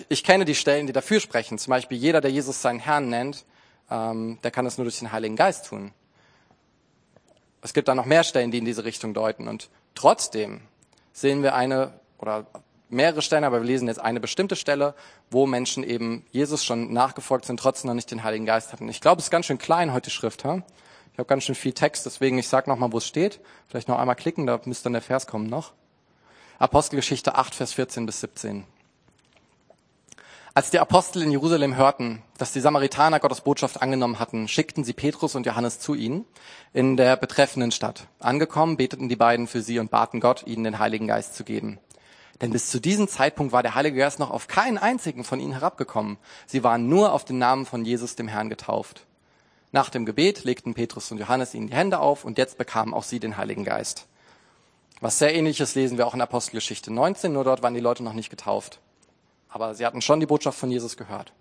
ich kenne die Stellen, die dafür sprechen. Zum Beispiel jeder, der Jesus seinen Herrn nennt, ähm, der kann das nur durch den Heiligen Geist tun. Es gibt da noch mehr Stellen, die in diese Richtung deuten. Und trotzdem sehen wir eine oder mehrere Stellen, aber wir lesen jetzt eine bestimmte Stelle, wo Menschen eben Jesus schon nachgefolgt sind, trotzdem noch nicht den Heiligen Geist hatten. Ich glaube, es ist ganz schön klein heute Schrift. Hm? Ich habe ganz schön viel Text, deswegen ich sage nochmal, wo es steht. Vielleicht noch einmal klicken, da müsste dann der Vers kommen noch. Apostelgeschichte 8, Vers 14 bis 17. Als die Apostel in Jerusalem hörten, dass die Samaritaner Gottes Botschaft angenommen hatten, schickten sie Petrus und Johannes zu ihnen in der betreffenden Stadt. Angekommen, beteten die beiden für sie und baten Gott, ihnen den Heiligen Geist zu geben. Denn bis zu diesem Zeitpunkt war der Heilige Geist noch auf keinen einzigen von ihnen herabgekommen. Sie waren nur auf den Namen von Jesus dem Herrn getauft. Nach dem Gebet legten Petrus und Johannes ihnen die Hände auf und jetzt bekamen auch sie den Heiligen Geist. Was sehr ähnliches lesen wir auch in Apostelgeschichte 19, nur dort waren die Leute noch nicht getauft. Aber sie hatten schon die Botschaft von Jesus gehört.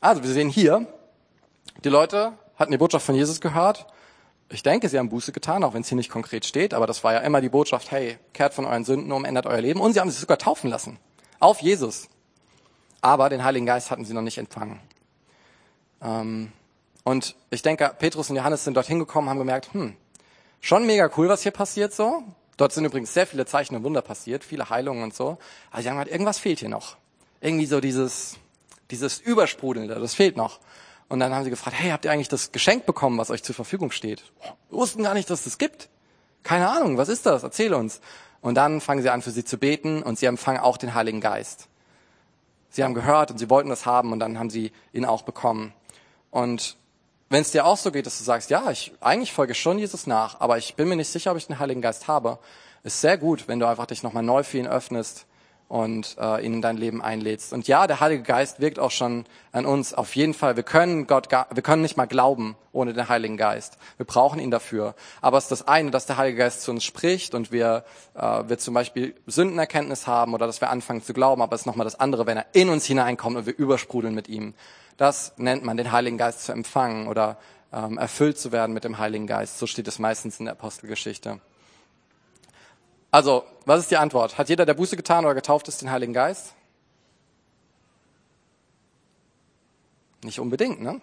Also wir sehen hier, die Leute hatten die Botschaft von Jesus gehört. Ich denke, sie haben Buße getan, auch wenn es hier nicht konkret steht, aber das war ja immer die Botschaft, hey, kehrt von euren Sünden um, ändert euer Leben. Und sie haben sich sogar taufen lassen. Auf Jesus. Aber den Heiligen Geist hatten sie noch nicht empfangen. Ähm, und ich denke, Petrus und Johannes sind dorthin gekommen, haben gemerkt, hm, schon mega cool, was hier passiert so. Dort sind übrigens sehr viele Zeichen und Wunder passiert, viele Heilungen und so. Aber sie haben gesagt, irgendwas fehlt hier noch. Irgendwie so dieses, dieses Übersprudelnde, das fehlt noch. Und dann haben sie gefragt, hey, habt ihr eigentlich das Geschenk bekommen, was euch zur Verfügung steht? Wir wussten gar nicht, dass es das gibt. Keine Ahnung, was ist das? Erzähl uns. Und dann fangen sie an, für sie zu beten und sie empfangen auch den Heiligen Geist. Sie haben gehört und sie wollten das haben und dann haben sie ihn auch bekommen. Und wenn es dir auch so geht, dass du sagst, ja, ich eigentlich folge schon Jesus nach, aber ich bin mir nicht sicher, ob ich den Heiligen Geist habe, ist sehr gut, wenn du einfach dich nochmal neu für ihn öffnest und äh, ihn in dein Leben einlädst. Und ja, der Heilige Geist wirkt auch schon an uns. Auf jeden Fall. Wir können Gott, wir können nicht mal glauben ohne den Heiligen Geist. Wir brauchen ihn dafür. Aber es ist das eine, dass der Heilige Geist zu uns spricht und wir, äh, wir zum Beispiel Sündenerkenntnis haben oder dass wir anfangen zu glauben. Aber es ist nochmal das andere, wenn er in uns hineinkommt und wir übersprudeln mit ihm. Das nennt man den Heiligen Geist zu empfangen oder ähm, erfüllt zu werden mit dem Heiligen Geist. So steht es meistens in der Apostelgeschichte. Also, was ist die Antwort? Hat jeder, der Buße getan oder getauft ist, den Heiligen Geist? Nicht unbedingt, ne?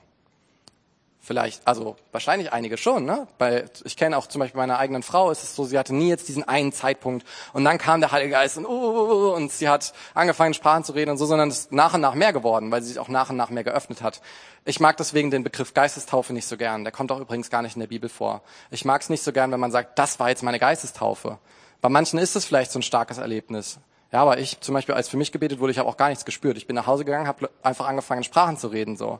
Vielleicht, also wahrscheinlich einige schon, ne? Weil ich kenne auch zum Beispiel meiner eigenen Frau, ist es so, sie hatte nie jetzt diesen einen Zeitpunkt und dann kam der Heilige Geist und, uh, uh, uh, und sie hat angefangen Sprachen zu reden und so, sondern es ist nach und nach mehr geworden, weil sie sich auch nach und nach mehr geöffnet hat. Ich mag deswegen den Begriff Geistestaufe nicht so gern. Der kommt auch übrigens gar nicht in der Bibel vor. Ich mag es nicht so gern, wenn man sagt, das war jetzt meine Geistestaufe. Bei manchen ist es vielleicht so ein starkes Erlebnis. Ja, aber ich zum Beispiel, als für mich gebetet wurde, ich habe auch gar nichts gespürt. Ich bin nach Hause gegangen, habe einfach angefangen, Sprachen zu reden. So.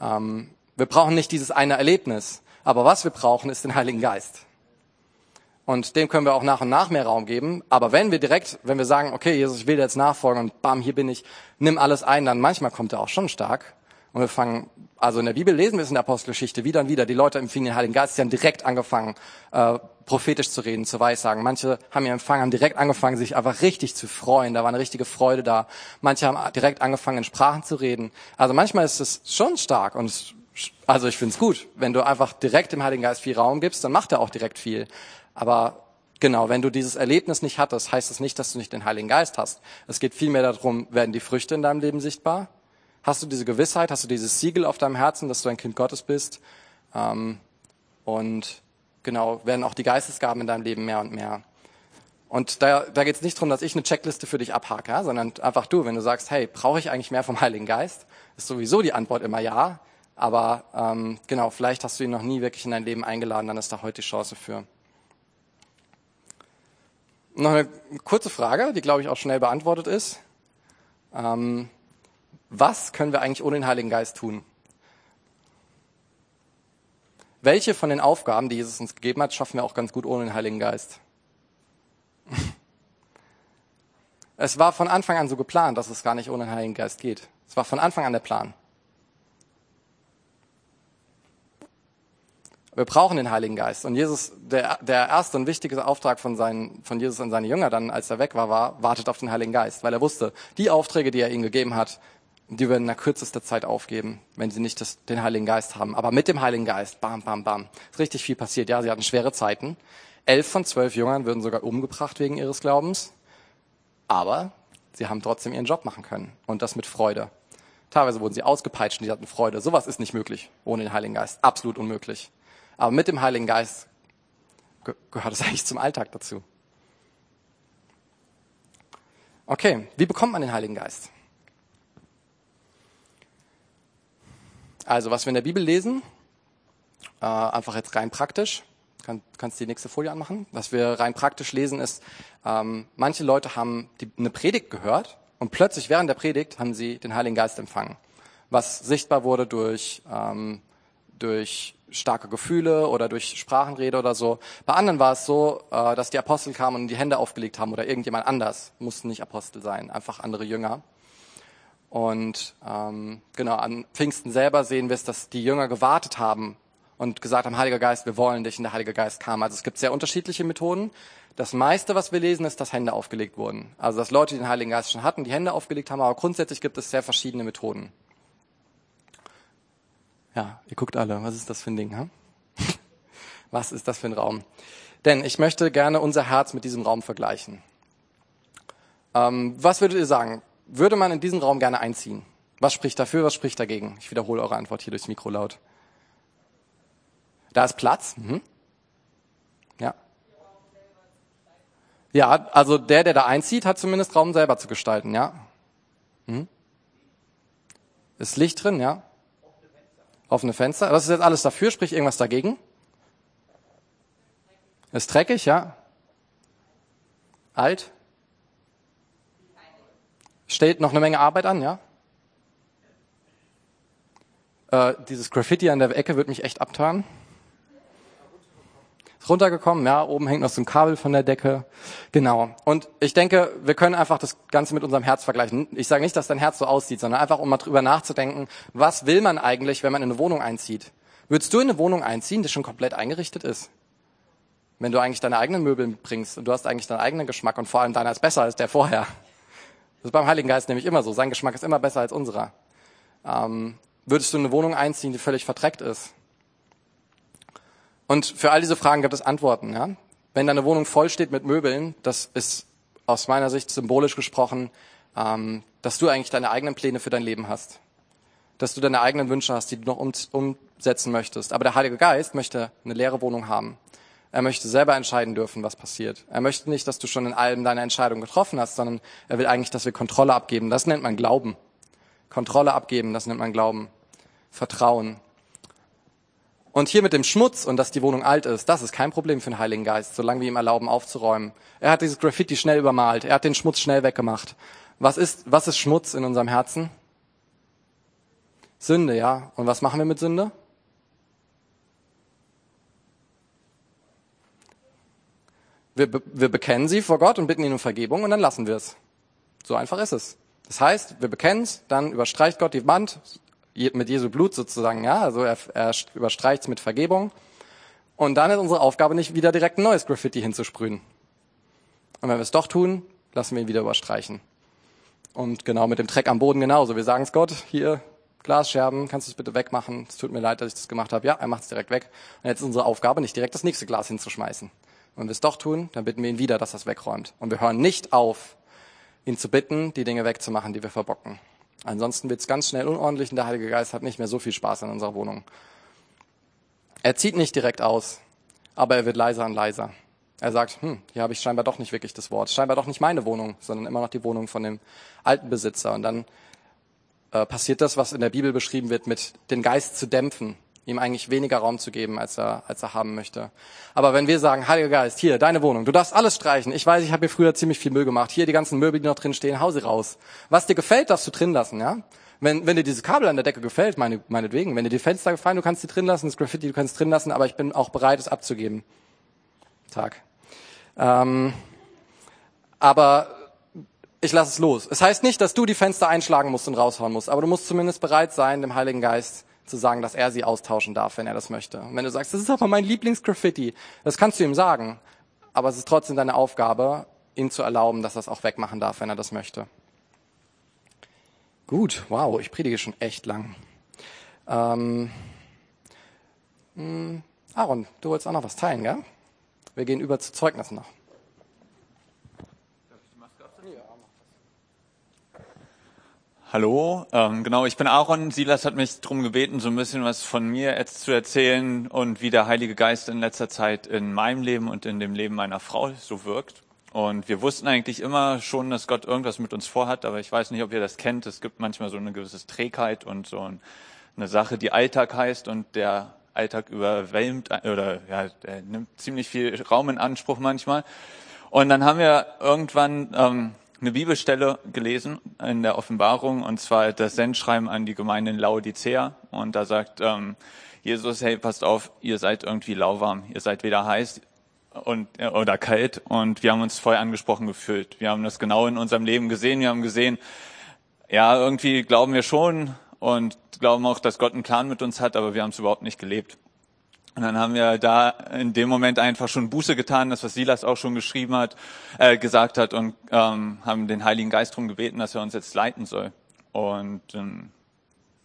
Ähm, wir brauchen nicht dieses eine Erlebnis. Aber was wir brauchen, ist den Heiligen Geist. Und dem können wir auch nach und nach mehr Raum geben. Aber wenn wir direkt, wenn wir sagen, okay, Jesus, ich will dir jetzt nachfolgen und bam, hier bin ich, nimm alles ein, dann manchmal kommt er auch schon stark. Und wir fangen, also in der Bibel lesen wir es in der Apostelgeschichte wieder und wieder. Die Leute empfingen den Heiligen Geist, die haben direkt angefangen, äh, prophetisch zu reden, zu weissagen. Manche haben ihr empfangen, haben direkt angefangen, sich einfach richtig zu freuen. Da war eine richtige Freude da. Manche haben direkt angefangen, in Sprachen zu reden. Also manchmal ist es schon stark und also ich finde es gut. Wenn du einfach direkt dem Heiligen Geist viel Raum gibst, dann macht er auch direkt viel. Aber genau, wenn du dieses Erlebnis nicht hattest, heißt es das nicht, dass du nicht den Heiligen Geist hast. Es geht vielmehr darum, werden die Früchte in deinem Leben sichtbar? Hast du diese Gewissheit, hast du dieses Siegel auf deinem Herzen, dass du ein Kind Gottes bist? Ähm, und genau, werden auch die Geistesgaben in deinem Leben mehr und mehr. Und da, da geht es nicht darum, dass ich eine Checkliste für dich abhake, ja, sondern einfach du, wenn du sagst, hey, brauche ich eigentlich mehr vom Heiligen Geist, ist sowieso die Antwort immer ja. Aber ähm, genau, vielleicht hast du ihn noch nie wirklich in dein Leben eingeladen, dann ist da heute die Chance für. Noch eine kurze Frage, die glaube ich auch schnell beantwortet ist. Ähm, was können wir eigentlich ohne den Heiligen Geist tun? Welche von den Aufgaben, die Jesus uns gegeben hat, schaffen wir auch ganz gut ohne den Heiligen Geist? <laughs> Es war von Anfang an so geplant, dass es gar nicht ohne den Heiligen Geist geht. Es war von Anfang an der Plan. Wir brauchen den Heiligen Geist. Und Jesus, der, der erste und wichtigste Auftrag von, seinen, von Jesus an seine Jünger dann, als er weg war, war, wartet auf den Heiligen Geist. Weil er wusste, die Aufträge, die er ihnen gegeben hat, die werden der kürzester Zeit aufgeben, wenn sie nicht das, den Heiligen Geist haben. Aber mit dem Heiligen Geist, bam, bam, bam, ist richtig viel passiert. Ja, sie hatten schwere Zeiten. Elf von zwölf Jüngern würden sogar umgebracht wegen ihres Glaubens. Aber sie haben trotzdem ihren Job machen können. Und das mit Freude. Teilweise wurden sie ausgepeitscht und sie hatten Freude. Sowas ist nicht möglich ohne den Heiligen Geist. Absolut unmöglich. Aber mit dem Heiligen Geist gehört es eigentlich zum Alltag dazu. Okay, wie bekommt man den Heiligen Geist? Also, was wir in der Bibel lesen, äh, einfach jetzt rein praktisch, kann, kannst die nächste Folie anmachen. Was wir rein praktisch lesen ist, ähm, manche Leute haben die, eine Predigt gehört und plötzlich während der Predigt haben sie den Heiligen Geist empfangen, was sichtbar wurde durch ähm, durch starke Gefühle oder durch Sprachenrede oder so. Bei anderen war es so, äh, dass die Apostel kamen und die Hände aufgelegt haben oder irgendjemand anders, mussten nicht Apostel sein, einfach andere Jünger. Und ähm, genau, an Pfingsten selber sehen wir es, dass die Jünger gewartet haben und gesagt haben, Heiliger Geist, wir wollen dich. Und der Heilige Geist kam. Also es gibt sehr unterschiedliche Methoden. Das meiste, was wir lesen, ist, dass Hände aufgelegt wurden. Also dass Leute, die den Heiligen Geist schon hatten, die Hände aufgelegt haben. Aber grundsätzlich gibt es sehr verschiedene Methoden. Ja, ihr guckt alle. Was ist das für ein Ding? Hm? <laughs> Was ist das für ein Raum? Denn ich möchte gerne unser Herz mit diesem Raum vergleichen. Ähm, was würdet ihr sagen? würde man in diesen Raum gerne einziehen? Was spricht dafür, was spricht dagegen? Ich wiederhole eure Antwort hier durchs Mikro laut. Da ist Platz. Mhm. Ja. Ja, also der, der da einzieht, hat zumindest Raum selber zu gestalten, ja. Mhm. Ist Licht drin, ja. Offene Fenster. Was ist jetzt alles dafür? Sprich irgendwas dagegen? Ist dreckig, ja. Alt? Steht noch eine Menge Arbeit an, ja? Äh, dieses Graffiti an der Ecke wird mich echt abtören. Ist runtergekommen, ja, oben hängt noch so ein Kabel von der Decke. Genau. Und ich denke, wir können einfach das Ganze mit unserem Herz vergleichen. Ich sage nicht, dass dein Herz so aussieht, sondern einfach, um mal drüber nachzudenken, was will man eigentlich, wenn man in eine Wohnung einzieht? Würdest du in eine Wohnung einziehen, die schon komplett eingerichtet ist? Wenn du eigentlich deine eigenen Möbel bringst und du hast eigentlich deinen eigenen Geschmack und vor allem deiner ist besser als der vorher. Das ist beim Heiligen Geist nämlich immer so. Sein Geschmack ist immer besser als unserer. Ähm, würdest du in eine Wohnung einziehen, die völlig verdreckt ist? Und für all diese Fragen gibt es Antworten. Ja? Wenn deine Wohnung voll steht mit Möbeln, das ist aus meiner Sicht symbolisch gesprochen, ähm, dass du eigentlich deine eigenen Pläne für dein Leben hast. Dass du deine eigenen Wünsche hast, die du noch um, umsetzen möchtest. Aber der Heilige Geist möchte eine leere Wohnung haben. Er möchte selber entscheiden dürfen, was passiert. Er möchte nicht, dass du schon in allem deine Entscheidung getroffen hast, sondern er will eigentlich, dass wir Kontrolle abgeben. Das nennt man Glauben. Kontrolle abgeben, das nennt man Glauben. Vertrauen. Und hier mit dem Schmutz und dass die Wohnung alt ist, das ist kein Problem für den Heiligen Geist, solange wir ihm erlauben aufzuräumen. Er hat dieses Graffiti schnell übermalt. Er hat den Schmutz schnell weggemacht. Was ist, was ist Schmutz in unserem Herzen? Sünde, ja. Und was machen wir mit Sünde? Wir, be wir bekennen sie vor Gott und bitten ihn um Vergebung und dann lassen wir es. So einfach ist es. Das heißt, wir bekennen es, dann überstreicht Gott die Wand mit Jesu Blut sozusagen, ja, also er, er überstreicht es mit Vergebung. Und dann ist unsere Aufgabe nicht wieder direkt ein neues Graffiti hinzusprühen. Und wenn wir es doch tun, lassen wir ihn wieder überstreichen. Und genau mit dem Dreck am Boden genauso. Wir sagen es Gott, hier Glasscherben, kannst du es bitte wegmachen? Es tut mir leid, dass ich das gemacht habe. Ja, er macht es direkt weg. Und jetzt ist unsere Aufgabe, nicht direkt das nächste Glas hinzuschmeißen. Und wenn wir es doch tun, dann bitten wir ihn wieder, dass er es wegräumt. Und wir hören nicht auf, ihn zu bitten, die Dinge wegzumachen, die wir verbocken. Ansonsten wird es ganz schnell unordentlich und der Heilige Geist hat nicht mehr so viel Spaß in unserer Wohnung. Er zieht nicht direkt aus, aber er wird leiser und leiser. Er sagt, hm, hier habe ich scheinbar doch nicht wirklich das Wort. Scheinbar doch nicht meine Wohnung, sondern immer noch die Wohnung von dem alten Besitzer. Und dann äh, passiert das, was in der Bibel beschrieben wird, mit den Geist zu dämpfen, ihm eigentlich weniger Raum zu geben, als er, als er haben möchte. Aber wenn wir sagen, Heiliger Geist, hier, deine Wohnung, du darfst alles streichen. Ich weiß, ich habe mir früher ziemlich viel Müll gemacht. Hier die ganzen Möbel, die noch drin stehen, hau sie raus. Was dir gefällt, darfst du drin lassen, ja? Wenn, wenn dir diese Kabel an der Decke gefällt, meine, meinetwegen, wenn dir die Fenster gefallen, du kannst sie drin lassen, das Graffiti, du kannst drin lassen, aber ich bin auch bereit, es abzugeben. Tag. Ähm, aber ich lasse es los. Es heißt nicht, dass du die Fenster einschlagen musst und raushauen musst, aber du musst zumindest bereit sein, dem Heiligen Geist zu sagen, dass er sie austauschen darf, wenn er das möchte. Und wenn du sagst, das ist aber mein Lieblingsgraffiti, das kannst du ihm sagen, aber es ist trotzdem deine Aufgabe, ihm zu erlauben, dass er es auch wegmachen darf, wenn er das möchte. Gut, wow, ich predige schon echt lang. Ähm, mh, hm, Aaron, du wolltest auch noch was teilen, gell? Wir gehen über zu Zeugnissen noch. Hallo, ähm, genau, ich bin Aaron. Silas hat mich darum gebeten, so ein bisschen was von mir jetzt zu erzählen und wie der Heilige Geist in letzter Zeit in meinem Leben und in dem Leben meiner Frau so wirkt. Und wir wussten eigentlich immer schon, dass Gott irgendwas mit uns vorhat, aber ich weiß nicht, ob ihr das kennt. Es gibt manchmal so eine gewisse Trägheit und so eine Sache, die Alltag heißt und der Alltag überwälmt oder ja, der nimmt ziemlich viel Raum in Anspruch manchmal. Und dann haben wir irgendwann ähm, eine Bibelstelle gelesen in der Offenbarung und zwar das Sendschreiben an die Gemeinde in Laodicea und da sagt ähm, Jesus, hey, passt auf, ihr seid irgendwie lauwarm, ihr seid weder heiß und äh, oder kalt und wir haben uns voll angesprochen gefühlt. Wir haben das genau in unserem Leben gesehen. Wir haben gesehen, ja, irgendwie glauben wir schon, und glauben auch, dass Gott einen Plan mit uns hat, aber wir haben es überhaupt nicht gelebt. Und dann haben wir da in dem Moment einfach schon Buße getan, das was Silas auch schon geschrieben hat, äh, gesagt hat und ähm, haben den Heiligen Geist darum gebeten, dass er uns jetzt leiten soll. Und ähm,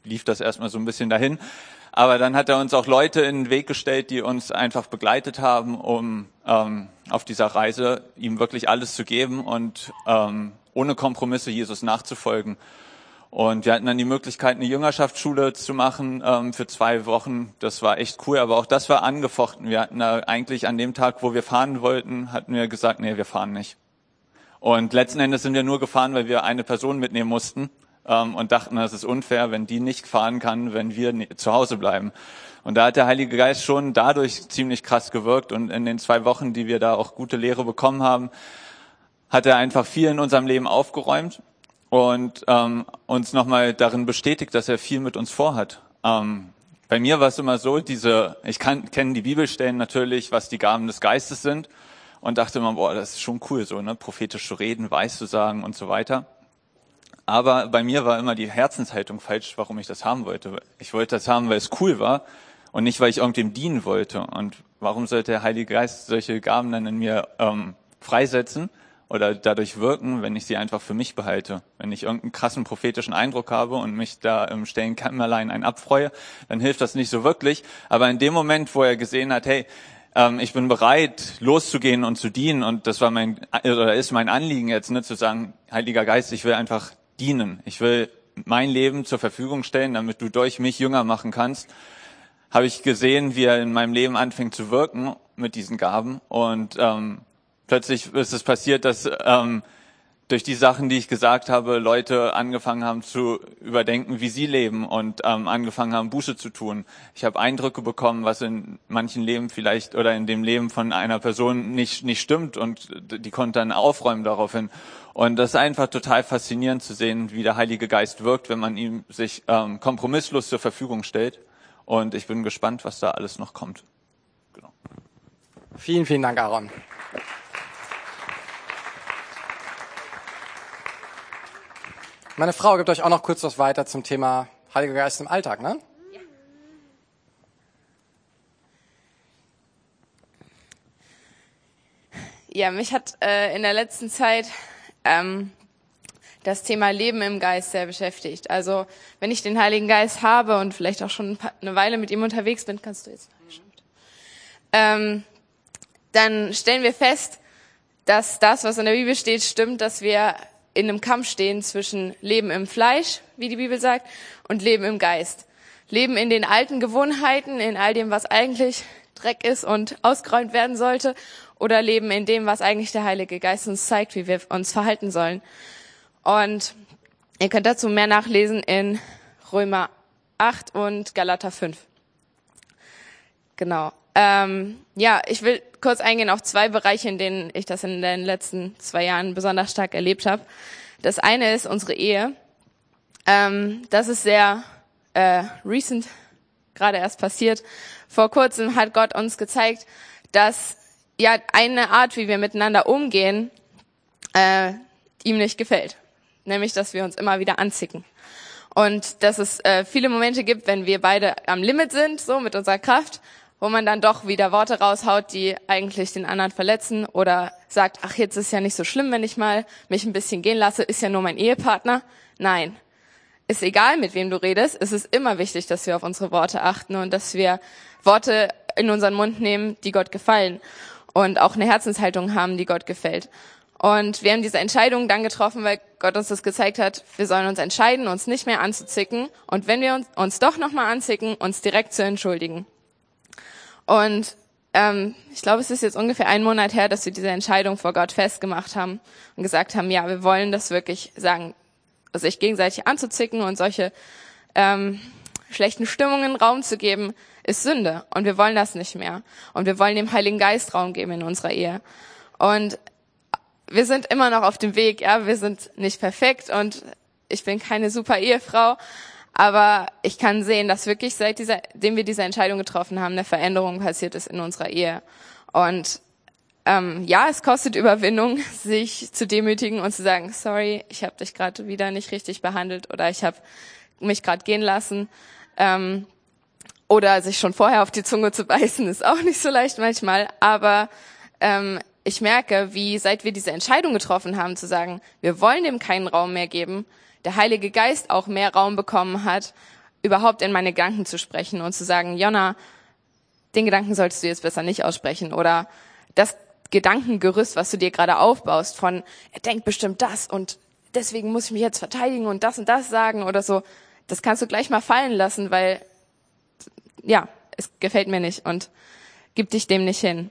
lief das erstmal so ein bisschen dahin. Aber dann hat er uns auch Leute in den Weg gestellt, die uns einfach begleitet haben, um ähm, auf dieser Reise ihm wirklich alles zu geben und ähm, ohne Kompromisse Jesus nachzufolgen. Und wir hatten dann die Möglichkeit, eine Jüngerschaftsschule zu machen ähm, für zwei Wochen. Das war echt cool, aber auch das war angefochten. Wir hatten da eigentlich an dem Tag, wo wir fahren wollten, hatten wir gesagt, nee, wir fahren nicht. Und letzten Endes sind wir nur gefahren, weil wir eine Person mitnehmen mussten ähm, und dachten, das ist unfair, wenn die nicht fahren kann, wenn wir zu Hause bleiben. Und da hat der Heilige Geist schon dadurch ziemlich krass gewirkt und in den zwei Wochen, die wir da auch gute Lehre bekommen haben, hat er einfach viel in unserem Leben aufgeräumt und ähm, uns nochmal darin bestätigt, dass er viel mit uns vorhat. Ähm, bei mir war es immer so, diese, ich kann kenne die Bibelstellen natürlich, was die Gaben des Geistes sind und dachte immer, boah, das ist schon cool, so ne, prophetisch zu reden, weiß zu sagen und so weiter. Aber bei mir war immer die Herzenshaltung falsch, warum ich das haben wollte. Ich wollte das haben, weil es cool war und nicht, weil ich irgendwem dienen wollte. Und warum sollte der Heilige Geist solche Gaben dann in mir ähm, freisetzen? Oder dadurch wirken, wenn ich sie einfach für mich behalte. Wenn ich irgendeinen krassen prophetischen Eindruck habe und mich da im stillen Kämmerlein ein abfreue, dann hilft das nicht so wirklich. Aber in dem Moment, wo er gesehen hat, hey, ähm, ich bin bereit, loszugehen und zu dienen, und das war mein oder ist mein Anliegen jetzt, ne, zu sagen, Heiliger Geist, ich will einfach dienen. Ich will mein Leben zur Verfügung stellen, damit du durch mich jünger machen kannst. Habe ich gesehen, wie er in meinem Leben anfängt zu wirken mit diesen Gaben und ähm, plötzlich ist es passiert, dass ähm, durch die Sachen, die ich gesagt habe, Leute angefangen haben zu überdenken, wie sie leben und ähm, angefangen haben, Buße zu tun. Ich habe Eindrücke bekommen, was in manchen Leben vielleicht oder in dem Leben von einer Person nicht, nicht stimmt und die konnte dann aufräumen daraufhin. Und das ist einfach total faszinierend zu sehen, wie der Heilige Geist wirkt, wenn man ihm sich ähm, kompromisslos zur Verfügung stellt. Und ich bin gespannt, was da alles noch kommt. Genau. Vielen, vielen Dank, Aaron. Meine Frau gibt euch auch noch kurz was weiter zum Thema Heiliger Geist im Alltag, ne? Ja, mich hat äh, in der letzten Zeit ähm, das Thema Leben im Geist sehr beschäftigt. Also wenn ich den Heiligen Geist habe und vielleicht auch schon eine Weile mit ihm unterwegs bin, kannst du jetzt ähm, dann stellen wir fest, dass das, was in der Bibel steht, stimmt, dass wir in einem Kampf stehen zwischen Leben im Fleisch, wie die Bibel sagt, und Leben im Geist. Leben in den alten Gewohnheiten, in all dem, was eigentlich Dreck ist und ausgeräumt werden sollte, oder leben in dem, was eigentlich der Heilige Geist uns zeigt, wie wir uns verhalten sollen. Und ihr könnt dazu mehr nachlesen in Römer 8 und Galater 5. Genau. Ähm, ja, ich will kurz eingehen auf zwei Bereiche, in denen ich das in den letzten zwei Jahren besonders stark erlebt habe. Das eine ist unsere Ehe. Ähm, das ist sehr äh, recent, gerade erst passiert. Vor kurzem hat Gott uns gezeigt, dass ja eine Art, wie wir miteinander umgehen, äh, ihm nicht gefällt. Nämlich, dass wir uns immer wieder anzicken. Und dass es äh, viele Momente gibt, wenn wir beide am Limit sind, so mit unserer Kraft, wo man dann doch wieder Worte raushaut, die eigentlich den anderen verletzen oder sagt, ach, jetzt ist ja nicht so schlimm, wenn ich mal mich ein bisschen gehen lasse, ist ja nur mein Ehepartner. Nein. Ist egal, mit wem du redest, es ist immer wichtig, dass wir auf unsere Worte achten und dass wir Worte in unseren Mund nehmen, die Gott gefallen und auch eine Herzenshaltung haben, die Gott gefällt. Und wir haben diese Entscheidung dann getroffen, weil Gott uns das gezeigt hat, wir sollen uns entscheiden, uns nicht mehr anzuzicken und wenn wir uns, uns doch nochmal anzicken, uns direkt zu entschuldigen. Und ähm, ich glaube, es ist jetzt ungefähr ein Monat her, dass wir diese Entscheidung vor Gott festgemacht haben und gesagt haben, ja, wir wollen das wirklich sagen, sich gegenseitig anzuzicken und solche ähm, schlechten Stimmungen Raum zu geben, ist Sünde. Und wir wollen das nicht mehr. Und wir wollen dem Heiligen Geist Raum geben in unserer Ehe. Und wir sind immer noch auf dem Weg, ja, wir sind nicht perfekt und ich bin keine super Ehefrau, aber ich kann sehen, dass wirklich seit dieser, dem wir diese Entscheidung getroffen haben, eine Veränderung passiert ist in unserer Ehe. Und ähm, ja, es kostet Überwindung, <laughs> sich zu demütigen und zu sagen, sorry, ich habe dich gerade wieder nicht richtig behandelt oder ich habe mich gerade gehen lassen. Ähm, oder sich schon vorher auf die Zunge zu beißen, ist auch nicht so leicht manchmal. Aber ähm, ich merke, wie seit wir diese Entscheidung getroffen haben, zu sagen, wir wollen dem keinen Raum mehr geben, der Heilige Geist auch mehr Raum bekommen hat, überhaupt in meine Gedanken zu sprechen und zu sagen, Jonna, den Gedanken solltest du jetzt besser nicht aussprechen oder das Gedankengerüst, was du dir gerade aufbaust von, er denkt bestimmt das und deswegen muss ich mich jetzt verteidigen und das und das sagen oder so, das kannst du gleich mal fallen lassen, weil, ja, es gefällt mir nicht und gib dich dem nicht hin.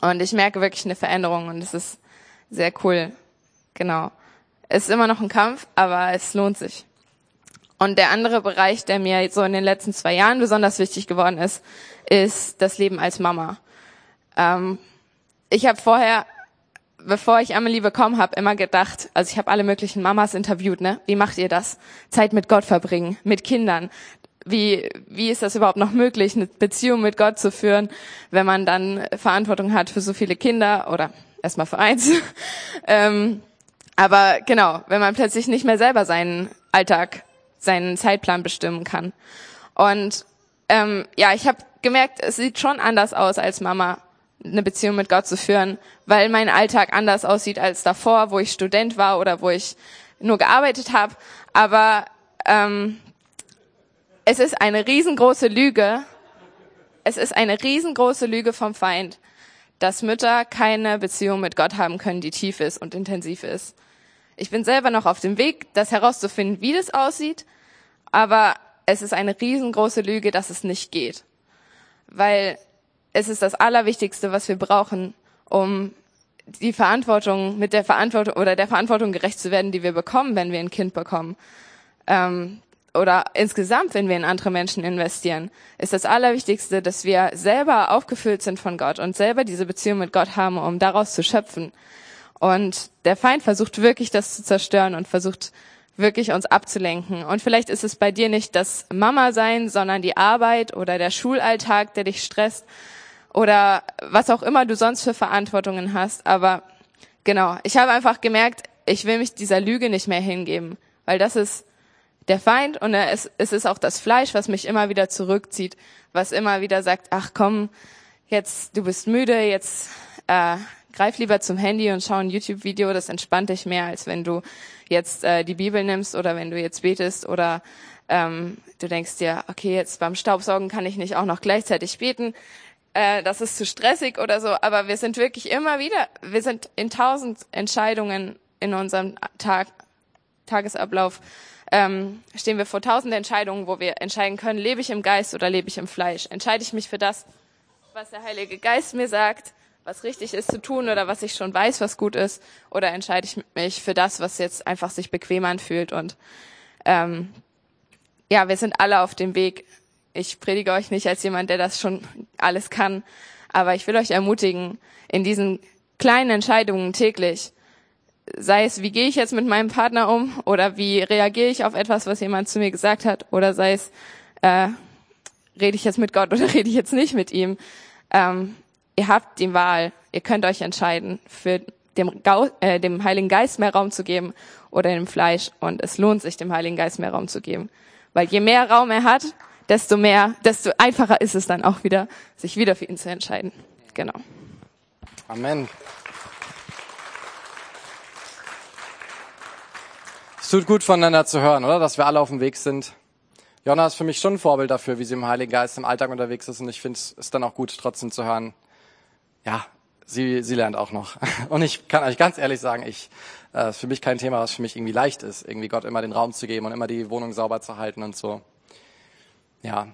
Und ich merke wirklich eine Veränderung und es ist sehr cool. Genau. Ist immer noch ein Kampf, aber es lohnt sich. Und der andere Bereich, der mir so in den letzten zwei Jahren besonders wichtig geworden ist, ist das Leben als Mama. Ähm, ich habe vorher, bevor ich Amelie bekommen habe, immer gedacht, also ich habe alle möglichen Mamas interviewt, ne? Wie macht ihr das? Zeit mit Gott verbringen, mit Kindern. Wie, wie ist das überhaupt noch möglich, eine Beziehung mit Gott zu führen, wenn man dann Verantwortung hat für so viele Kinder oder erstmal für eins? <laughs> ähm, aber genau, wenn man plötzlich nicht mehr selber seinen Alltag, seinen Zeitplan bestimmen kann. Und ähm, ja, ich habe gemerkt, es sieht schon anders aus als Mama eine Beziehung mit Gott zu führen, weil mein Alltag anders aussieht als davor, wo ich Student war oder wo ich nur gearbeitet habe. Aber ähm, es ist eine riesengroße Lüge. Es ist eine riesengroße Lüge vom Feind, dass Mütter keine Beziehung mit Gott haben können, die tief ist und intensiv ist. Ich bin selber noch auf dem Weg, das herauszufinden, wie das aussieht, aber es ist eine riesengroße Lüge, dass es nicht geht. Weil es ist das Allerwichtigste, was wir brauchen, um die Verantwortung, mit der Verantwortung oder der Verantwortung gerecht zu werden, die wir bekommen, wenn wir ein Kind bekommen. Ähm, oder insgesamt, wenn wir in andere Menschen investieren, ist das Allerwichtigste, dass wir selber aufgefüllt sind von Gott und selber diese Beziehung mit Gott haben, um daraus zu schöpfen. Und der Feind versucht wirklich, das zu zerstören und versucht wirklich uns abzulenken. Und vielleicht ist es bei dir nicht das Mama sein, sondern die Arbeit oder der Schulalltag, der dich stresst oder was auch immer du sonst für Verantwortungen hast. Aber genau, ich habe einfach gemerkt, ich will mich dieser Lüge nicht mehr hingeben. Weil das ist der Feind und es, ist auch das Fleisch, was mich immer wieder zurückzieht, was immer wieder sagt, ach komm, jetzt du bist müde, jetzt äh, greif lieber zum Handy und schau ein YouTube-Video, das entspannt dich mehr, als wenn du jetzt äh, die Bibel nimmst oder wenn du jetzt betest oder ähm, du denkst dir, okay, jetzt beim Staubsaugen kann ich nicht auch noch gleichzeitig beten, äh, das ist zu stressig oder so, aber wir sind wirklich immer wieder, wir sind in tausend Entscheidungen in unserem Tag, Tagesablauf, ähm, stehen wir vor tausend Entscheidungen, wo wir entscheiden können, lebe ich im Geist oder lebe ich im Fleisch? Entscheide ich mich für das, was der Heilige Geist mir sagt, was richtig ist zu tun oder was ich schon weiß, was gut ist, oder entscheide ich mich für das, was jetzt einfach sich bequem anfühlt und ähm, ja, wir sind alle auf dem Weg. Ich predige euch nicht als jemand, der das schon alles kann, aber ich will euch ermutigen, in diesen kleinen Entscheidungen täglich, sei es, wie gehe ich jetzt mit meinem Partner um oder wie reagiere ich auf etwas, was jemand zu mir gesagt hat, oder sei es, äh, rede ich jetzt mit Gott <laughs> oder rede ich jetzt nicht mit ihm. Ähm, ihr habt die Wahl, ihr könnt euch entscheiden, für dem, Gau äh, dem Heiligen Geist mehr Raum zu geben oder dem Fleisch. Und es lohnt sich, dem Heiligen Geist mehr Raum zu geben. Weil je mehr Raum er hat, desto mehr, desto einfacher ist es dann auch wieder, sich wieder für ihn zu entscheiden. Genau. Amen. Tut gut voneinander zu hören, oder? Dass wir alle auf dem Weg sind. Jonna ist für mich schon ein Vorbild dafür, wie sie im Heiligen Geist im Alltag unterwegs ist. Und ich finde es dann auch gut, trotzdem zu hören, ja, sie, sie lernt auch noch. <laughs> Und ich kann euch ganz ehrlich sagen, ich, äh, ist für mich kein Thema, was für mich irgendwie leicht ist, irgendwie Gott immer den Raum zu geben und immer die Wohnung sauber zu halten und so. Ja,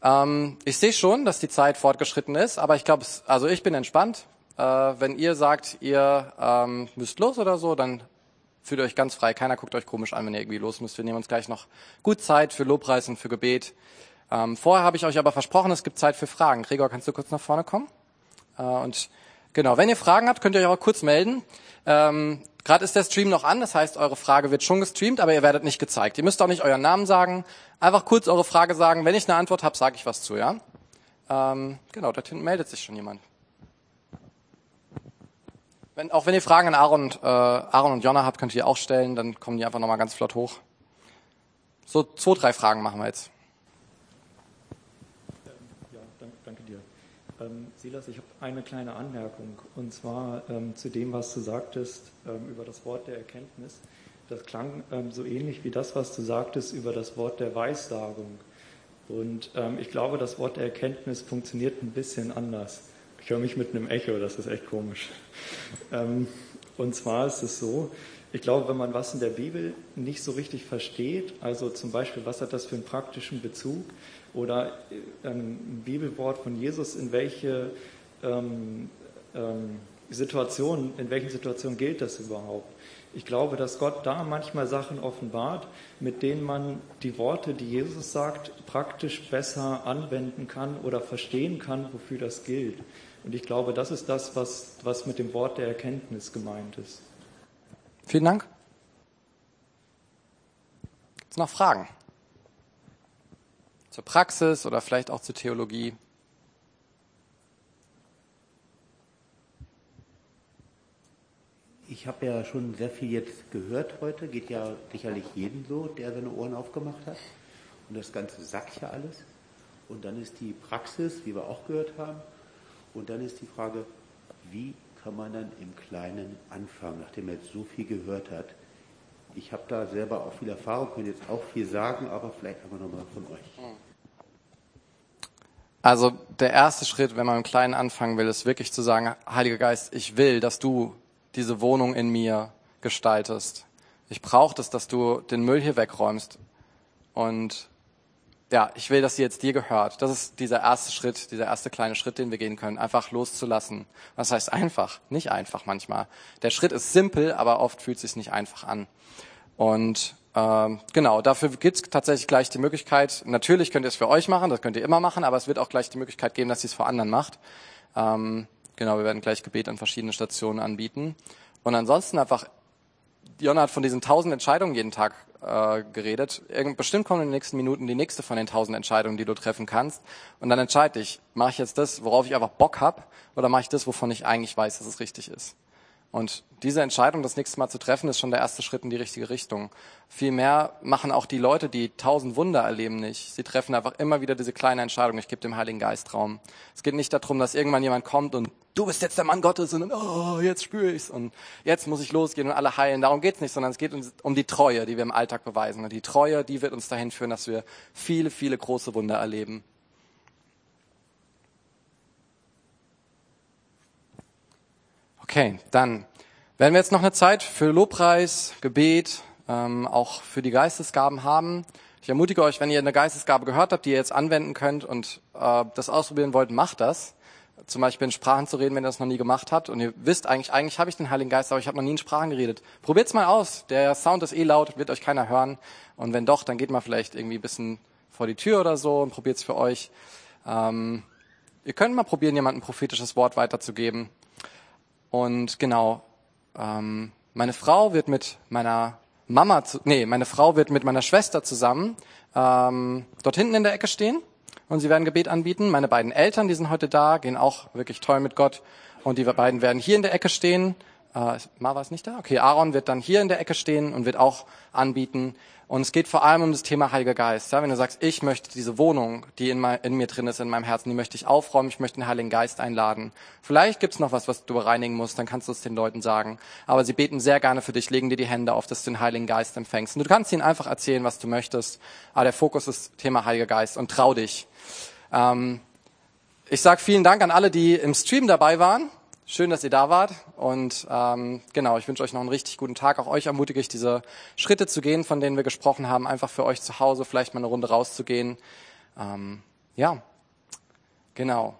ähm, ich sehe schon, dass die Zeit fortgeschritten ist, aber ich glaube, also ich bin entspannt. Äh, wenn ihr sagt, ihr ähm, müsst los oder so, dann fühlt euch ganz frei. Keiner guckt euch komisch an, wenn ihr irgendwie los müsst. Wir nehmen uns gleich noch gut Zeit für Lobpreis und für Gebet. Ähm, vorher habe ich euch aber versprochen, es gibt Zeit für Fragen. Gregor, kannst du kurz nach vorne kommen? Äh, und genau, wenn ihr Fragen habt, könnt ihr euch auch kurz melden. Ähm, Gerade ist der Stream noch an, das heißt, eure Frage wird schon gestreamt, aber ihr werdet nicht gezeigt. Ihr müsst auch nicht euren Namen sagen. Einfach kurz eure Frage sagen. Wenn ich eine Antwort habe, sage ich was zu, ja? Ähm, genau, dort hinten meldet sich schon jemand. Wenn, auch wenn ihr Fragen an Aaron und, äh, Aaron und Jonna habt, könnt ihr die auch stellen, dann kommen die einfach nochmal ganz flott hoch. So zwei, drei Fragen machen wir jetzt. Ja, danke, danke dir. Ähm, Silas, ich habe eine kleine Anmerkung und zwar ähm, zu dem, was du sagtest ähm, über das Wort der Erkenntnis. Das klang ähm, so ähnlich wie das, was du sagtest über das Wort der Weissagung. Und ähm, ich glaube, das Wort der Erkenntnis funktioniert ein bisschen anders. Ich höre mich mit einem Echo, das ist echt komisch. Ähm, und zwar ist es so, ich glaube, wenn man was in der Bibel nicht so richtig versteht, also zum Beispiel, was hat das für einen praktischen Bezug oder äh, ein Bibelwort von Jesus, in welche ähm, ähm, Situationen, in welchen Situationen gilt das überhaupt? Ich glaube, dass Gott da manchmal Sachen offenbart, mit denen man die Worte, die Jesus sagt, praktisch besser anwenden kann oder verstehen kann, wofür das gilt. Und ich glaube, das ist das, was, was mit dem Wort der Erkenntnis gemeint ist. Vielen Dank. Gibt es noch Fragen? Zur Praxis oder vielleicht auch zur Theologie? Ich habe ja schon sehr viel jetzt gehört heute, geht ja sicherlich jedem so, der seine Ohren aufgemacht hat. Und das Ganze sagt ja alles. Und dann ist die Praxis, wie wir auch gehört haben, und dann ist die Frage, wie kann man dann im Kleinen anfangen, nachdem er jetzt so viel gehört hat? Ich habe da selber auch viel Erfahrung, könnte jetzt auch viel sagen, aber vielleicht einfach nochmal von euch. Also der erste Schritt, wenn man im Kleinen anfangen will, ist wirklich zu sagen, Heiliger Geist, ich will, dass du diese Wohnung in mir gestaltest. Ich brauche das, dass du den Müll hier wegräumst. Und ja, ich will, dass sie jetzt dir gehört. Das ist dieser erste Schritt, dieser erste kleine Schritt, den wir gehen können, einfach loszulassen. Was heißt einfach? Nicht einfach manchmal. Der Schritt ist simpel, aber oft fühlt es sich nicht einfach an. Und ähm, genau, dafür gibt es tatsächlich gleich die Möglichkeit, natürlich könnt ihr es für euch machen, das könnt ihr immer machen, aber es wird auch gleich die Möglichkeit geben, dass ihr es vor anderen macht. Ähm, genau, wir werden gleich Gebet an verschiedenen Stationen anbieten. Und ansonsten einfach, Jonna hat von diesen tausend Entscheidungen jeden Tag äh, geredet. Bestimmt kommen in den nächsten Minuten die nächste von den tausend Entscheidungen, die du treffen kannst. Und dann entscheide ich, mache ich jetzt das, worauf ich einfach Bock hab, oder mache ich das, wovon ich eigentlich weiß, dass es richtig ist. Und diese Entscheidung, das nächste Mal zu treffen, ist schon der erste Schritt in die richtige Richtung. Vielmehr machen auch die Leute, die tausend Wunder erleben, nicht. Sie treffen einfach immer wieder diese kleine Entscheidung, ich gebe dem Heiligen Geist Raum. Es geht nicht darum, dass irgendwann jemand kommt und du bist jetzt der Mann Gottes und oh, jetzt spüre ich's und jetzt muss ich losgehen und alle heilen. Darum geht's nicht, sondern es geht um die Treue, die wir im Alltag beweisen. Und die Treue, die wird uns dahin führen, dass wir viele, viele große Wunder erleben. Okay, dann werden wir jetzt noch eine Zeit für Lobpreis, Gebet, ähm, auch für die Geistesgaben haben. Ich ermutige euch, wenn ihr eine Geistesgabe gehört habt, die ihr jetzt anwenden könnt und äh, das ausprobieren wollt, macht das. Zum Beispiel in Sprachen zu reden, wenn ihr das noch nie gemacht habt und ihr wisst eigentlich, eigentlich habe ich den Heiligen Geist, aber ich habe noch nie in Sprachen geredet. Probiert's mal aus. Der Sound ist eh laut, wird euch keiner hören. Und wenn doch, dann geht mal vielleicht irgendwie ein bisschen vor die Tür oder so und probiert's für euch. Ähm, ihr könnt mal probieren, jemandem ein prophetisches Wort weiterzugeben. Und genau, ähm, meine Frau wird mit meiner Mama, zu, nee, meine Frau wird mit meiner Schwester zusammen ähm, dort hinten in der Ecke stehen und sie werden Gebet anbieten. Meine beiden Eltern, die sind heute da, gehen auch wirklich toll mit Gott und die beiden werden hier in der Ecke stehen. Äh, Mara ist nicht da? Okay, Aaron wird dann hier in der Ecke stehen und wird auch anbieten. Und es geht vor allem um das Thema Heiliger Geist. Ja, wenn du sagst, ich möchte diese Wohnung, die in, mein, in, mir drin ist, in meinem Herzen, die möchte ich aufräumen, ich möchte den Heiligen Geist einladen. Vielleicht gibt's noch was, was du bereinigen musst, dann kannst du es den Leuten sagen. Aber sie beten sehr gerne für dich, legen dir die Hände auf, dass du den Heiligen Geist empfängst. Und du kannst ihnen einfach erzählen, was du möchtest. Aber der Fokus ist Thema Heiliger Geist und trau dich. Ähm, ich sage vielen Dank an alle, die im Stream dabei waren. Schön, dass ihr da wart. Und ähm, genau, ich wünsche euch noch einen richtig guten Tag. Auch euch ermutige ich, diese Schritte zu gehen, von denen wir gesprochen haben, einfach für euch zu Hause vielleicht mal eine Runde rauszugehen. Ähm, ja, genau.